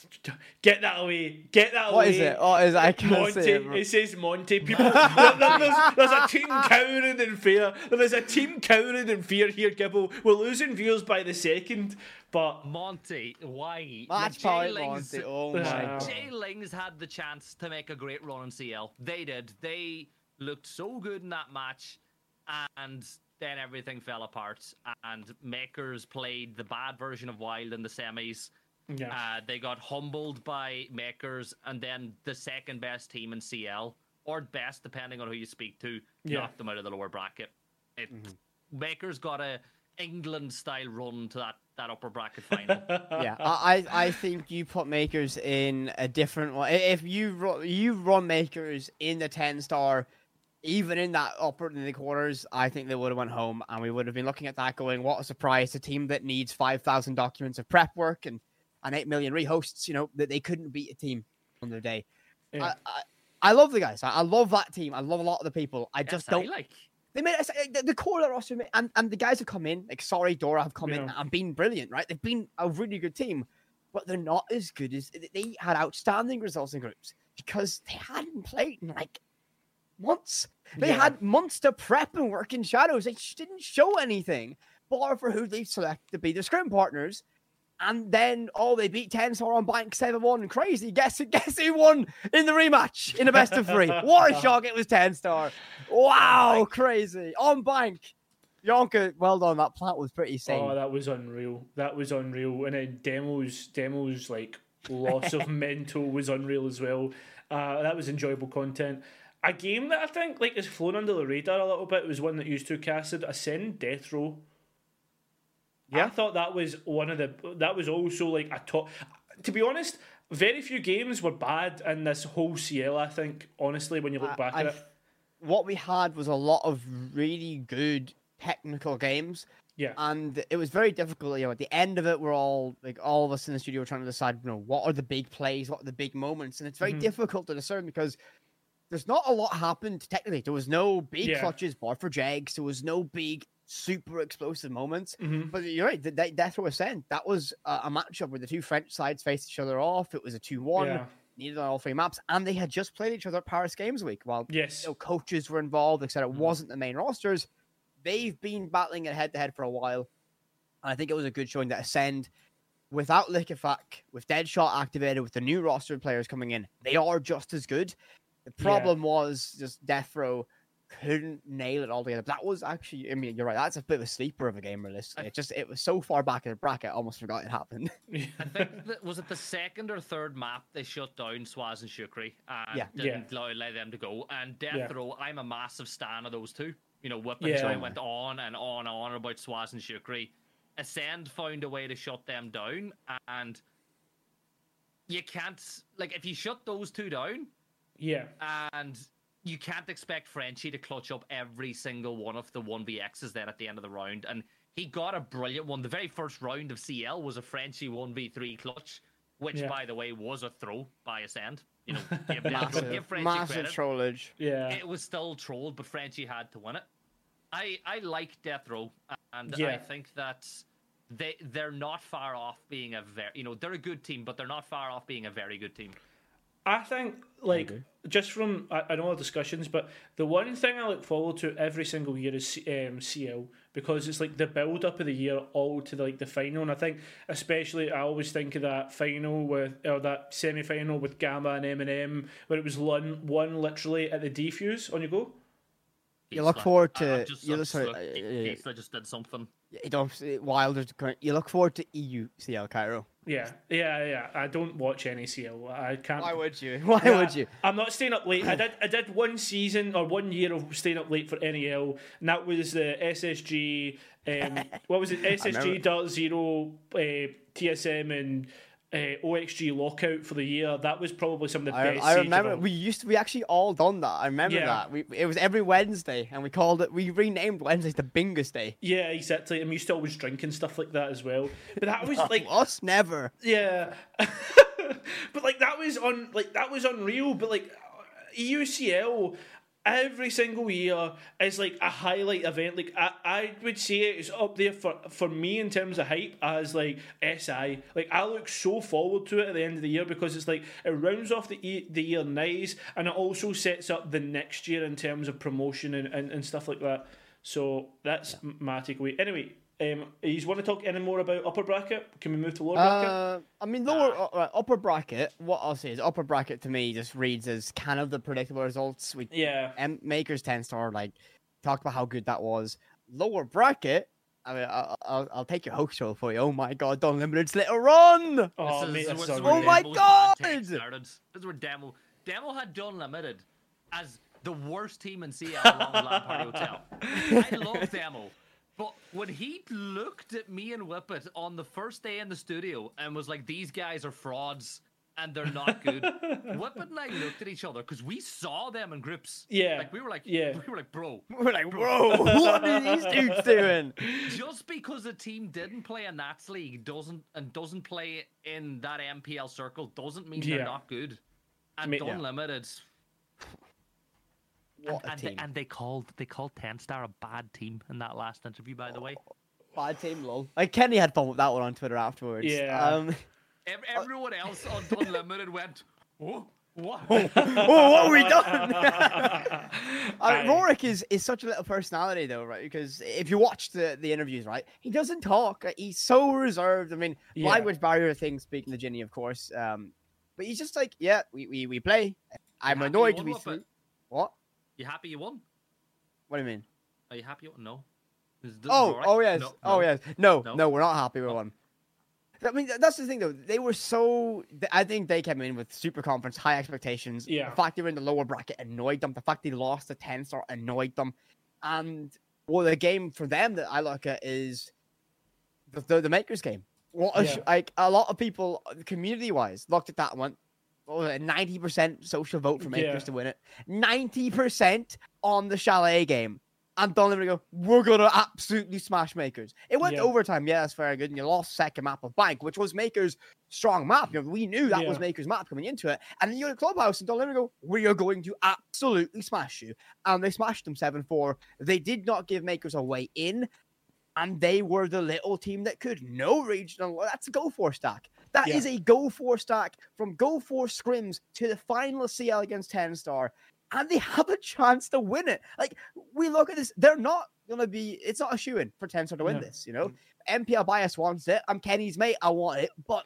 get that away. Get that What away. is it? Oh, is it? I can't Monty. see it. bro. It says Monty. People, there- there- there's, there's a team cowering in fear. There's a team cowering in fear here, Gibble. We're losing viewers by the second, but Monty, why? Match The Jlingz, Monty. Oh Uh, my god. Jlingz had the chance to make a great run in CL. They did. They looked so good in that match, and then everything fell apart. And Makers played the bad version of Wild in the semis. Yeah. Uh, they got humbled by Makers, and then the second best team in CL, or best depending on who you speak to, Yeah. knocked them out of the lower bracket. It, Mm-hmm. Makers got a England style run to that, that upper bracket final. yeah, I, I I think you put makers in a different one. If you ru- you run makers in the ten star, even in that upper in the quarters, I think they would have went home, and we would have been looking at that going, "What a surprise! A team that needs five thousand documents of prep work and and eight million rehosts, you know, that they couldn't beat a team on their day." Yeah. I, I I love the guys. I, I love that team. I love a lot of the people. I just don't like. they made the, the core of the roster, and, and the guys have come in, like sorry, Dora have come in and been brilliant, right? They've been a really good team, but they're not as good as they had outstanding results in groups because they hadn't played in like months. They Yeah. had months to prep and work in shadows. They didn't show anything, bar for who they select to be their scrim partners. And then, oh, they beat 10 star on bank 7 1. Crazy. Guess, guess who won in the rematch in a best of three? What a shock. It was 10 star. Wow. Crazy. On bank. Yonka, well done. That plant was pretty sane. Oh, that was unreal. That was unreal. And then demos, demos like loss of mental was unreal as well. Uh, that was enjoyable content. A game that I think like has flown under the radar a little bit was one that used to casted Ascend Death Row. Yeah. I thought that was one of the that was also like a top. To be honest, very few games were bad in this whole CL. I think honestly, when you look I- back I- at it, what we had was a lot of really good technical games. yeah, and it was very difficult. You know, at the end of it, we're all like all of us in the studio trying to decide, you know, what are the big plays, what are the big moments, and it's very Mhm. difficult to discern because there's not a lot happened technically. There was no big Yeah. clutches, bar for Jags. There was no big super explosive moments. Mhm. But you're right, the, the Death Row Ascent, that was a, a matchup where the two French sides faced each other off. It was a 2 1, yeah, needed on all three maps, and they had just played each other at Paris Games Week while yes, you know, coaches were involved, etc. It Mhm. wasn't the main rosters. They've been battling it head to head for a while. And I think it was a good showing that Ascend, without LikEfac, with Deadshot activated, with the new roster of players coming in, they are just as good. The problem was just Death Row couldn't nail it all together. That was actually, I mean, you're right. That's a bit of a sleeper of a game, realistically. It just, it was so far back in the bracket, I almost forgot it happened. I think that was it the second or third map they shut down Swaz and Shukri and Yeah. didn't allow allow them to go. And Death Yeah. Row, I'm a massive stan of those two. You know, Whip and Yeah. Joy went on and on and on about Swaz and Shukri. Ascend found a way to shut them down, and you can't like if you shut those two down, yeah, and you can't expect Frenchie to clutch up every single one of the 1vx's then at the end of the round. And he got a brilliant one. The very first round of CL was a Frenchie 1v3 clutch, which, Yeah. by the way, was a throw by Ascend. You know, give, them- massive, give Frenchie massive credit. trollage. yeah. It was still trolled, but Frenchie had to win it. I, I like Death Row, and I think that they they're not far off being a very you know they're a good team, but they're not far off being a very good team. I think, like, agree. just from I, I know our discussions, but the one thing I look forward to every single year is um, CL because it's like the build up of the year all to like the final, and I think especially I always think of that final with or that semi final with Gamma and Eminem where it was one one literally at the defuse on your go. You look forward like- I- I to- just- you I look- just sorry, look- uh, Keith- yeah, yeah. Keith, I just did something. You don't, Wilder's. You look forward to EU CL Kairo. Yeah, yeah, yeah. I don't watch any CL. I can't. Why would you? Why Yeah, would you? I'm not staying up late. I did I did one season or one year of staying up late for NEL, and that was the SSG. Um, what was it? SSG. DarkZero, uh, TSM, and uh, OXG lockout for the year. That was probably some of the I, best. I remember we used to, we actually all done that. I remember Yeah. that. We it was every Wednesday, and we called it. We renamed Wednesdays to Bingus Day. Yeah, exactly. And we used to always drink and stuff like that as well. But that was like Us never. Yeah, but like that was on like that was unreal. But like EUCL, every single year is like a highlight event. Like I, I would say it's up there for for me in terms of hype as like SI. Like I look so forward to it at the end of the year because it's like it rounds off the the year nice and it also sets up the next year in terms of promotion and, and, and stuff like that. So that's yeah. my takeaway. Anyway. Um, you want to talk any more about upper bracket? Can we move to lower bracket? Uh, I mean, lower uh, right, upper bracket. What I'll say is upper bracket to me just reads as kind of the predictable results. We yeah, M- Makers ten star like talked about how good that was. Lower bracket. I mean, I'll, I'll, I'll take your host role for you. Oh my god, Unlimited's little run! Oh, this mate, is, that's this is unreal. Oh my Demo's bad take God! This is where Demo Demo had done limited as the worst team in CL along with Land Party Hotel. I love Demo. But when he looked at me and Whippet on the first day in the studio and was like, "These guys are frauds and they're not good," Whippet and I looked at each other because we saw them in groups. Yeah, like we were like, yeah. we were like, "Bro, We're like, bro, what are these dudes doing? just because a team didn't play a Nats league doesn't and doesn't play in that MPL circle doesn't mean Yeah. they're not good. And Mate, yeah. Unlimited, What a and, they, and they called they called Ten Star a bad team in that last interview. By the way, Bad team, lol. Like Kenny had fun with that one on Twitter afterwards. Yeah. Um, Ev- everyone else on Unlimited went, "Oh, what?" oh, what have we done? I Aye. mean, Rorik is, is such a little personality though, right? Because if you watch the, the interviews, right, he doesn't talk. He's so reserved. I mean, Yeah. language barrier thing, speaking to Ginny, of course. Um, but he's just like, yeah, we, we, we play. I'm happy annoyed you to be through. What? You happy you won? What do you mean? Are you happy? You won? No. Oh, alright? oh yes, No, oh no. yes. No, No. no, we're not happy with one. I mean, that's the thing though. They were so. I think they came in with super confidence, high expectations. Yeah. The fact they were in the lower bracket annoyed them. The fact they lost the ten star annoyed them. And well, the game for them that I look at is the the, the makers game. What Yeah. like a lot of people, community wise, looked at that and went, "Oh, ninety percent social vote for makers Yeah. to win it. Ninety percent on the chalet game." And Unlimited go, we're gonna absolutely smash Makers. It went Yeah. overtime, yeah, that's very good. And you lost second map of Bank, which was Makers' strong map. You know, we knew that was Makers' map coming into it. And then you go to Clubhouse and Unlimited go, we are going to absolutely smash you. And they smashed them 7-4. They did not give Makers a way in. And they were the little team that could. No regional. That's a go for stack. That is Yeah. a go for stack from go for scrims to the final CL against 10 star. And they have a chance to win it. Like, we look at this, they're not going to be, it's not a shoe in for 10 star to win No. this, you know? MPL bias wants it. I'm Kenny's mate. I want it. But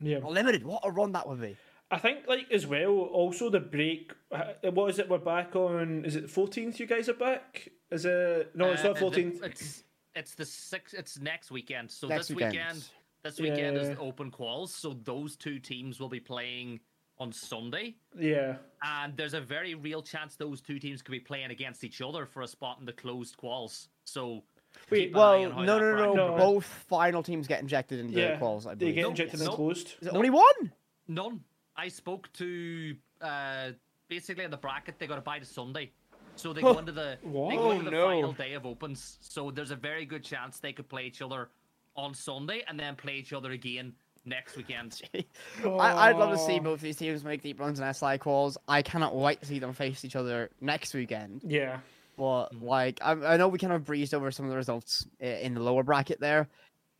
yeah. limited, what a run that would be. I think like as well. Also, the break. uh, What is it? We're back on. Is it fourteenth? You guys are back. Is it? No, it's Uh, not the- fourteenth. It's it's the six. It's next weekend. So Next this weekend. weekend, this weekend is the open quals. So those two teams will be playing on Sunday, Yeah. and there's a very real chance those two teams could be playing against each other for a spot in the closed quals. So Wait, keep an eye Well, on how no, that no, no, No. Both final teams get injected into Yeah. the quals. I They believe. get No, injected and no. closed. Is it only one? None. I spoke to uh, basically in the bracket. They got to buy to Sunday, so they go into the they go Oh, into the no. final day of opens. So there's a very good chance they could play each other on Sunday and then play each other again next weekend. I, I'd love to see both these teams make deep runs in SI quals. I cannot wait to see them face each other next weekend. Yeah. But like, I, I know we kind of breezed over some of the results in the lower bracket there.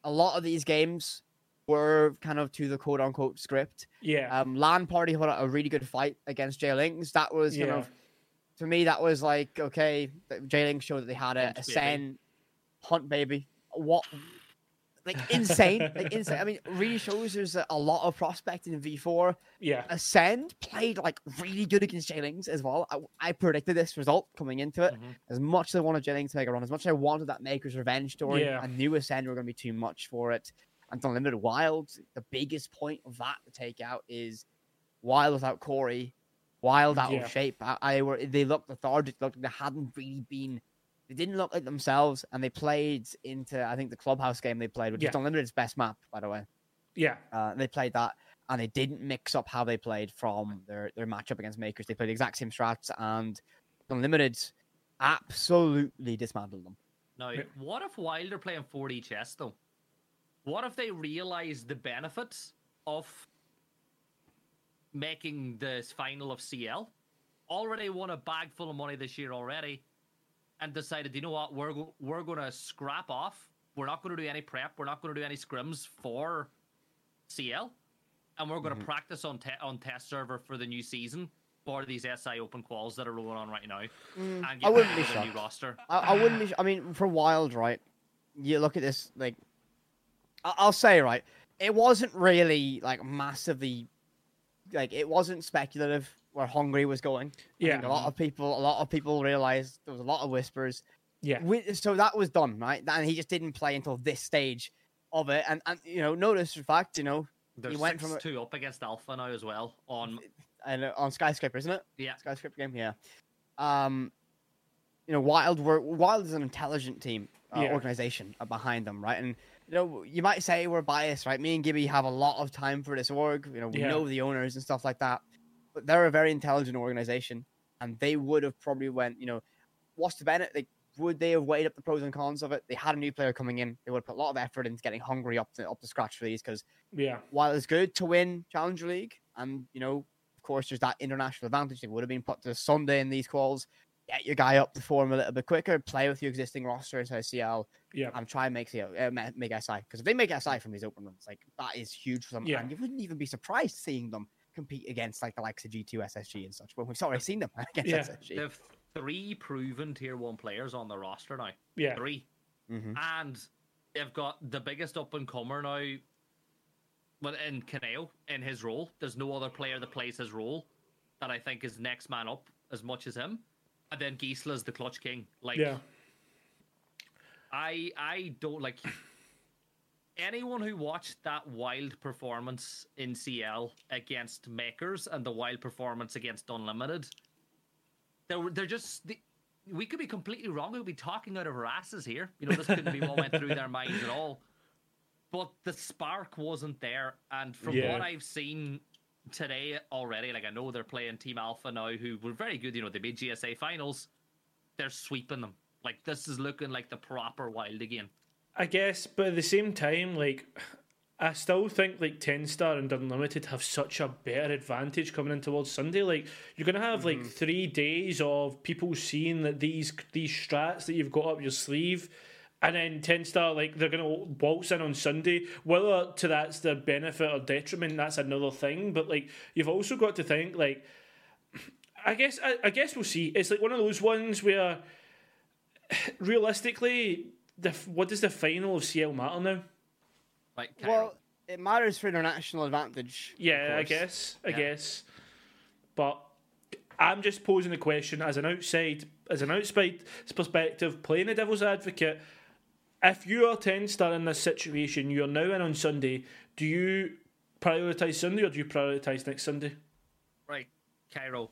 A lot of these games were kind of to the quote unquote script. Yeah. Um, Land Party had a really good fight against Jlingz. That was kind Yeah. of, to me, that was like okay. Jlingz showed that they had a, Hunt a baby. Sen Hunt baby. What? Like insane, like insane. I mean, really shows there's a, lot of prospect in V4. yeah. Ascend played like really good against Jlingz as well. I, I predicted this result coming into it. Mhm. As much as I wanted Jlingz to make a run, as much as I wanted that Maker's Revenge story, Yeah. I knew Ascend were going to be too much for it. And Unlimited Wild, the biggest point of that to take out is Wild without Corey, Wild out Yeah. of shape. I, I were they looked lethargic, looked like they hadn't really been. They didn't look like themselves, and they played into I think the clubhouse game they played, which is Unlimited's best map, by the way. Yeah. Uh, they played that, and they didn't mix up how they played from their, their matchup against Makers. They played the exact same strats, and Unlimited absolutely dismantled them. Now, what if Wilder playing 4D chess though? What if they realize the benefits of making this final of CL? Already won a bag full of money this year already, and decided, you know what, we're we're going to scrap off. We're not going to do any prep. We're not going to do any scrims for CL, and we're going to mm-hmm. practice on te- on test server for the new season for these SI Open quals that are rolling on right now, mm. and I wouldn't ready be for the new shocked. roster. I, I wouldn't be. I mean, for Wild, right? You look at this, like, I- I'll say, right? It wasn't really like massively, like, it wasn't speculative where Hungry was going. I Yeah. think a lot of people, a lot of people realized there was a lot of whispers. Yeah. Wi- so that was done, right? And he just didn't play until this stage of it. And and you know, notice the fact, you know, They're He went from two up against Alpha now as well. On and uh, on Skyscraper, isn't it? yeah, Skyscraper game, yeah. Um, you know, Wild were Wild is an intelligent team uh, Yeah. organization uh, behind them, right? And you know, you might say we're biased, right? Me and Gibby have a lot of time for this org. You know, we Yeah. know the owners and stuff like that, but they're a very intelligent organization, and they would have probably went, you know, what's the benefit? Like, would they have weighed up the pros and cons of it? They had a new player coming in. They would have put a lot of effort into getting Hungry up to up to scratch for these because Yeah. while it's good to win Challenger League, and you know, of course, there's that international advantage. They would have been put to Sunday in these quals. Get your guy up to form a little bit quicker. Play with your existing roster inside CL, Yeah. and try and make CL, uh, ma- make SI. Because if they make SI from these open runs, like that is huge for them. Yeah. And you wouldn't even be surprised seeing them compete against like the likes of G2, SSG, and such. When we've already seen them against Yeah. SSG. they have three proven tier one players on the roster now. Yeah. Three, hmm and they've got the biggest up and comer now. Well, in Kaneo in his role, there's no other player that plays his role that I think is next man up as much as him. And then Gisela's the clutch king. Like Yeah. I I don't like anyone who watched that wild performance in CL against Makers and the wild performance against Unlimited. They're they're just they, we could be completely wrong. We'll be talking out of our asses here. You know, this couldn't be what went through their minds at all. But the spark wasn't there, and from Yeah. what I've seen today already, like I know they're playing Team Alpha now, who were very good. You know, they made GSA finals. They're sweeping them. Like this is looking like the proper wild again. I guess, but at the same time, like I still think like Ten Star and Unlimited have such a better advantage coming in towards Sunday. Like you're gonna have like mm-hmm. three days of people seeing that these these strats that you've got up your sleeve. And then Ten Star, like they're gonna waltz in on Sunday. Whether to that's the benefit or detriment, that's another thing. But like you've also got to think, like I guess I, I guess we'll see. It's like one of those ones where realistically, the what does the final of CL matter now? Like Kairo. Well, it matters for international advantage. Yeah, I guess. I Yeah. guess. But I'm just posing the question as an outside, as an outside perspective, playing the devil's advocate. If you are ten star in this situation, you're now in on Sunday. Do you prioritize Sunday or do you prioritize next Sunday? Right, Kairo.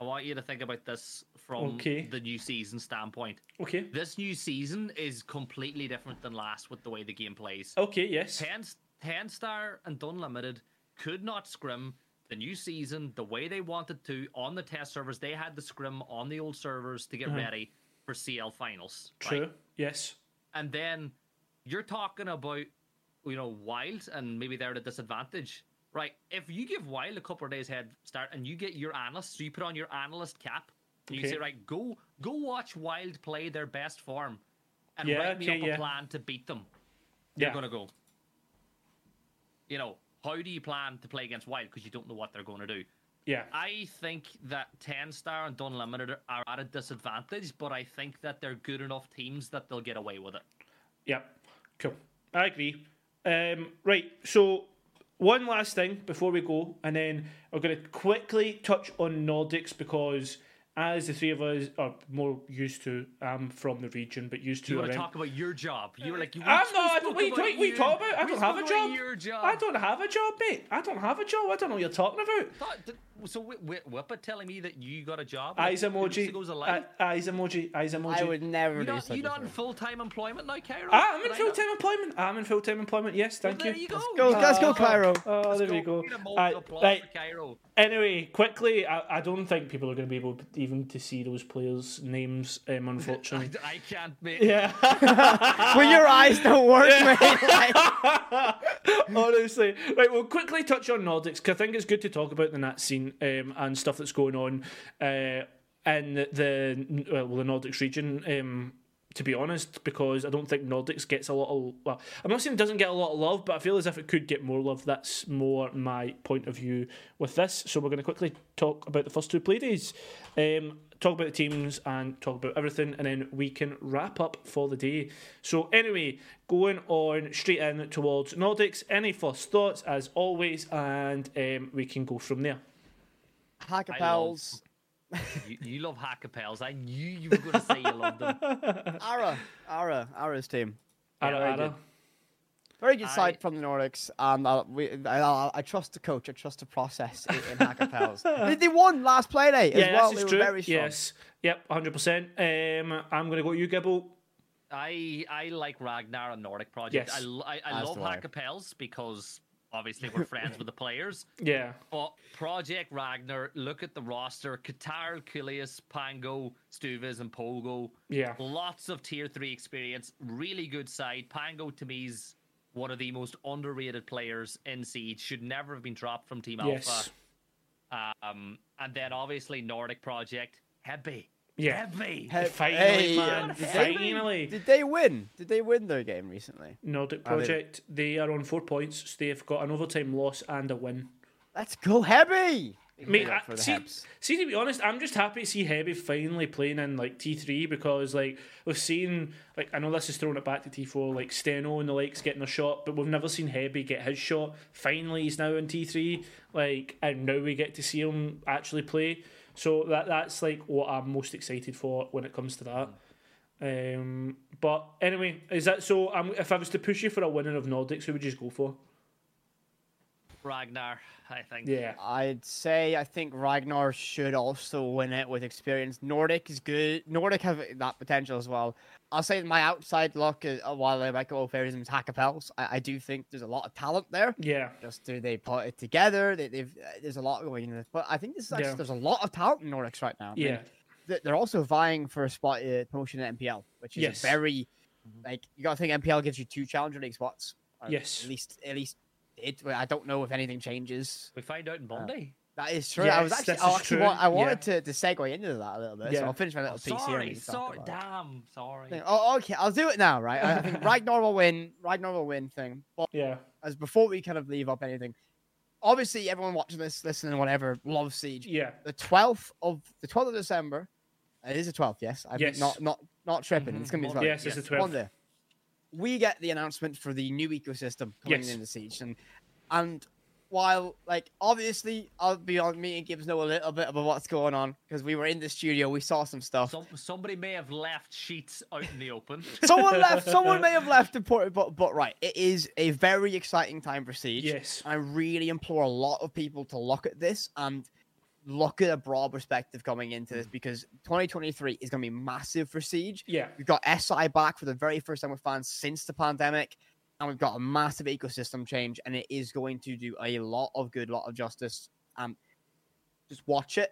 I want you to think about this from Okay. the new season standpoint. Okay. This new season is completely different than last with the way the game plays. Okay. Yes. 10, 10 star and Dunlimited could not scrim the new season the way they wanted to on the test servers. They had to scrim on the old servers to get mm-hmm. ready for CL finals. right? True. Yes. And then you're talking about, you know, Wild and maybe they're at a disadvantage. Right. If you give Wild a couple of days head start and you get your analyst, so you put on your analyst cap, and you Okay. say, right, go go watch Wild play their best form and Yeah, write me okay, up yeah. a plan to beat them. You're Yeah. gonna go. You know, how do you plan to play against Wild because you don't know what they're going to do? Yeah. I think that 10 star and Dunlimited are at a disadvantage, but I think that they're good enough teams that they'll get away with it. Yep. Cool. I agree. Um, right. So, one last thing before we go, and then we're going to quickly touch on Nordics because, as the three of us are more used to, I'm from the region, but used to. You want to talk about your job? You were like, you I'm not. I spoke don't, what, are you, about what, what are you you. talking about? I We don't have a job. Job. I don't have a job, mate. I don't have a job. I don't know what you're talking about. Thought- th- So Wh- Wh- Whippet telling me that you got a job? Eyes like, two emoji. ago's a Uh, eyes emoji. Eyes emoji. I would never You do not, such you a not in full time employment now, Kairo? Ah, I'm in full time employment. I'm in full time employment. Yes, Well, thank there you. you go. Go, let's go, Kairo. Oh, Let's there we go. Need a moment Aye, of applause right. Kairo. Anyway, quickly, I, I don't think people are going to be able to, even to see those players' names, um, unfortunately. I can't make. yeah, When your eyes don't work, mate. Like, honestly. Right, we'll quickly touch on Nordics 'cause I think it's good to talk about the Nat scene um, and stuff that's going on uh, in the well, the Nordics region. Um, to be honest, because I don't think Nordics gets a lot of. Well, I'm not saying it doesn't get a lot of love, but I feel as if it could get more love. That's more my point of view with this. So we're going to quickly talk about the first two play days, um, talk about the teams, and talk about everything, and then we can wrap up for the day. So anyway, going on straight in towards Nordics. Any first thoughts, as always, and um, we can go from there. Hackapels, You, you love Hackapels. I knew you were going to say you loved them. Ara, Ara, Ara's team. Ara, very Ara. Good. Very good I- side from the Nordics. Um, I, we, I, I, I trust the coach. I trust the process in, in Hackapels. they, they won last play day as Yeah, well. this They were true. very strong. Yes, yep, hundred percent. Um, I'm going to go you, Gibble. I I like Ragnar and Nordic Project. Yes. I, l- I, I As love do I. Hackapels because obviously we're friends with the players. Yeah, But Project Ragnar, look at the roster: Qatar, Kulius, Pango, Stuvis, and Pogo. yeah, Lots of tier three experience. Really good side. Pango to me is one of the most underrated players in Siege. Should never have been dropped from Team yes, Alpha. Um, and then obviously Nordic Project, Hebby. yeah. Hebby. Hey, Finally, hey, man, did they- finally. Did they win? Did they win their game recently? Nordic Are they- Project. They are on four points. So they've got an overtime loss and a win. Let's go, Heavy! Mate, I, see, see, to be honest, I'm just happy to see Heavy finally playing in like T3 because like we've seen like I know this is throwing it back to T4 like Steno and the likes getting a shot, but we've never seen Heavy get his shot. Finally, he's now in T3, like and now we get to see him actually play. So that that's like what I'm most excited for when it comes to that. Um, but anyway, is that so? Um, if I was to push you for a winner of Nordics, who would you just go for? Ragnar, I think. Yeah, I'd say I think Ragnar should also win it with experience. Nordic is good. Nordic have that potential as well. I'll say my outside look, is, uh, while I might go favoritism is Hackapels, I, I do think there's a lot of talent there. yeah, Just do they put it together? They, they've uh, there's a lot going in this, but I think this is actually, Yeah. there's a lot of talent in Nordics right now. I mean, yeah, th- they're also vying for a spot uh, promotion in MPL, which is Yes. a very like you got to think MPL gives you two challenger league spots. Yes. at least at least it. I don't know if anything changes. We find out on Monday. Uh, that is true. I was actually, this oh, I actually want, I yeah. wanted to, to segue into that a little bit. Yeah. So I'll finish my oh, little Oh, piece here. sorry, and we can talk sorry, about damn, sorry. Oh, okay. I'll do it now, right? I I think Ragnar will win. Ragnar will win. Thing. But yeah, as before we kind of leave up anything, obviously everyone watching this, listening, whatever, loves Siege. yeah. The twelfth of the twelfth of December. It is the twelfth, yes. I Yes. Not not not tripping. Mm-hmm. It's gonna be the Monday. 12th. Yes, it's the Yes. 12th. Monday. we get the announcement for the new ecosystem coming Yes. the Siege, and and while like obviously I'll be on me and Gibbs know a little bit about what's going on because we were in the studio, we saw some stuff. Some, somebody may have left sheets out in the open. someone left. Someone may have left important, but but right, it is a very exciting time for Siege. Yes. I really implore a lot of people to look at this and look at a broad perspective coming into this because 2023 is going to be massive for Siege. Yeah. We've got SI back for the very first time with fans since the pandemic, and we've got a massive ecosystem change, and it is going to do a lot of good, a lot of justice. Um, just watch it,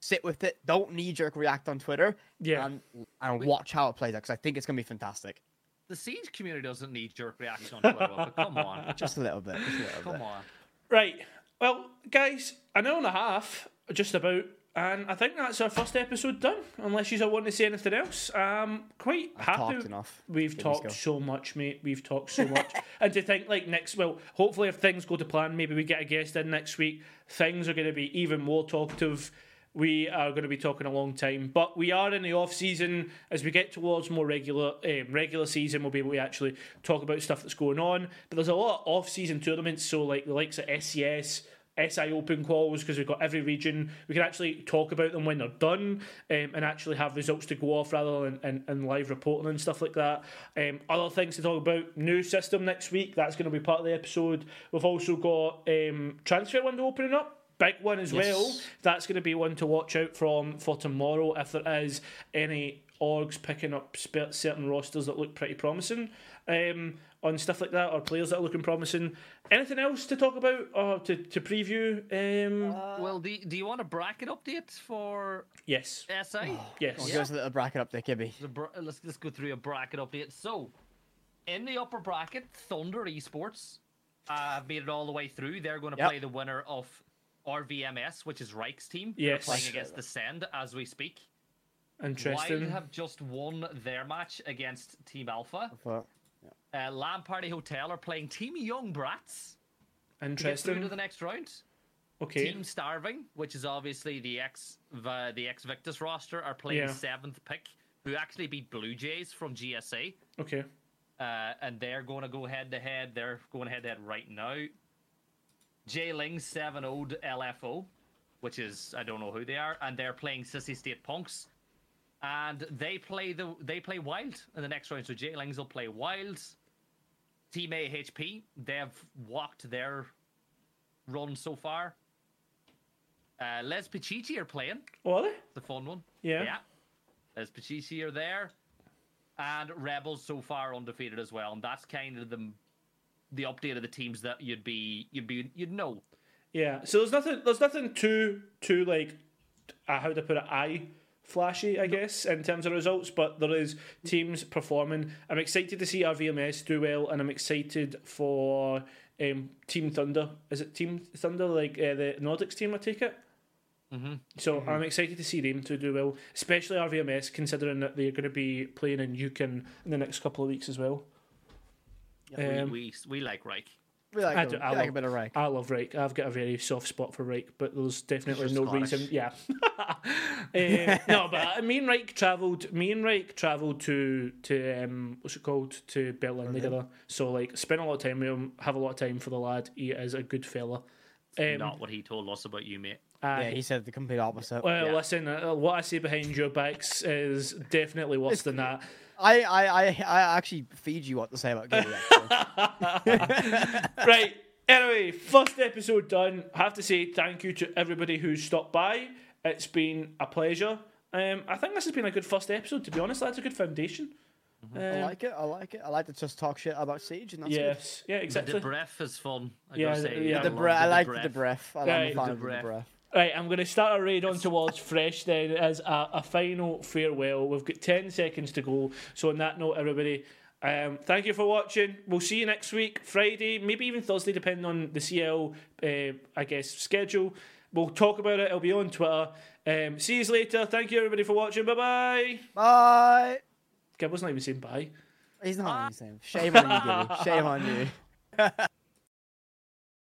sit with it. Don't knee jerk react on Twitter, Yeah. and and watch how it plays out because I think it's going to be fantastic. The Siege community doesn't need jerk reaction on Twitter, but come on. Just a little bit. Just a little Come bit. on. Right. Well, guys, an hour and a half, just about, and I think that's our first episode done. Unless you want to say anything else, um, quite I've happy. talked enough. We've Here talked so much, mate. We've talked so much, and to think like next, well, hopefully if things go to plan, maybe we get a guest in next week. Things are going to be even more talkative. We are going to be talking a long time, but we are in the off season. As we get towards more regular um, regular season, we'll be able to actually talk about stuff that's going on. But there's a lot of off season tournaments, so like the likes of SCS. SI Open quals because we've got every region. We can actually talk about them when they're done um, and actually have results to go off rather than and, and live reporting and stuff like that. Um, other things to talk about new system next week. That's going to be part of the episode. We've also got um, transfer window opening up. Big one as well. That's going to be one to watch out from for tomorrow if there is any orgs picking up certain rosters that look pretty promising um, on stuff like that or players that are looking promising. Anything else to talk about or to, to preview? Um, Well, do, do you want a bracket update for yes. SI? Yes. Well, Give us a little bracket update, there, Gibby. Bra- let's let's go through a bracket update. So, in the upper bracket, Thunder Esports uh, have made it all the way through. They're going to Yep. play the winner of RVMS, which is Reich's team. They're Yes. playing against the Send as we speak. Interesting. Wild have just won their match against Team Alpha. But Uh, Land Party Hotel are playing Team Young Brats Interesting. to get through to the next round. Okay. Team Starving, which is obviously the ex the, the ex Victus roster, are playing Yeah. seventh pick, who actually beat Blue Jays from GSA. Okay. uh, and they're going to go head to head. They're going head to head right now. J Ling 7 0 LFO, which is I don't know who they are, and they're playing Sissy State Punks, and they play the they play Wild in the next round. So Jlingz will play Wild. Team AHP they've walked their run so far. Uh, Les Pichichi are playing Oh, are they? the fun one. Yeah. Yeah. Les Pachici are there. And Rebels so far undefeated as well. And that's kind of the the update of the teams that you'd be you'd be you'd know. Yeah. So there's nothing. There's nothing too too like uh, how to put it eye flashy, I guess, in terms of results. But there is teams performing. I'm excited to see RVMS do well, and I'm excited for um, Team Thunder. Is it Team Thunder like uh, the Nordics team? I take it. Mhm. So I'm excited to see them to do well, especially RVMS, considering that they're going to be playing in Yukon in the next couple of weeks as well. Um, we, we we like Reich. we like, I a, do- we I like love- a bit of rank. I love Reich. I've got a very soft spot for Reich, but there's definitely no Scottish. reason. Yeah. Um, no, but me and Reich travelled. Me and Reich travelled to to um, what's it called to Berlin together. So like, spent a lot of time with him. Have a lot of time for the lad. He is a good fella. Um, Not what he told us about you, mate. uh, yeah, he said the complete opposite. well, yeah. listen. Uh, what I see behind your backs is definitely worse than that. I, I, I, I actually feed you what to say about Gibby. actually. right. Anyway, first episode done. I have to say thank you to everybody who's stopped by. It's been a pleasure. Um, I think this has been a good first episode. To be honest, that's a good foundation. I Um, like it. I like it. I like to just talk shit about Siege, and that's good. yes, yeah, The exactly. breath is fun. I Yeah, gotta say, yeah. I The love bre- I like the breath. I Right. like the The fan the breath. Breath. Right, I'm going to start a raid on towards fresh. Then as a, a final farewell. We've got ten seconds to go. So on that note, everybody. Um, thank you for watching. We'll see you next week, Friday, maybe even Thursday, depending on the CL, uh, I guess, schedule. We'll talk about it. It'll be on Twitter. Um, see you later. Thank you, everybody, for watching. Bye bye. Bye. Gib wasn't even saying bye. He's not even saying. Shame on you, Gibby. Shame on you.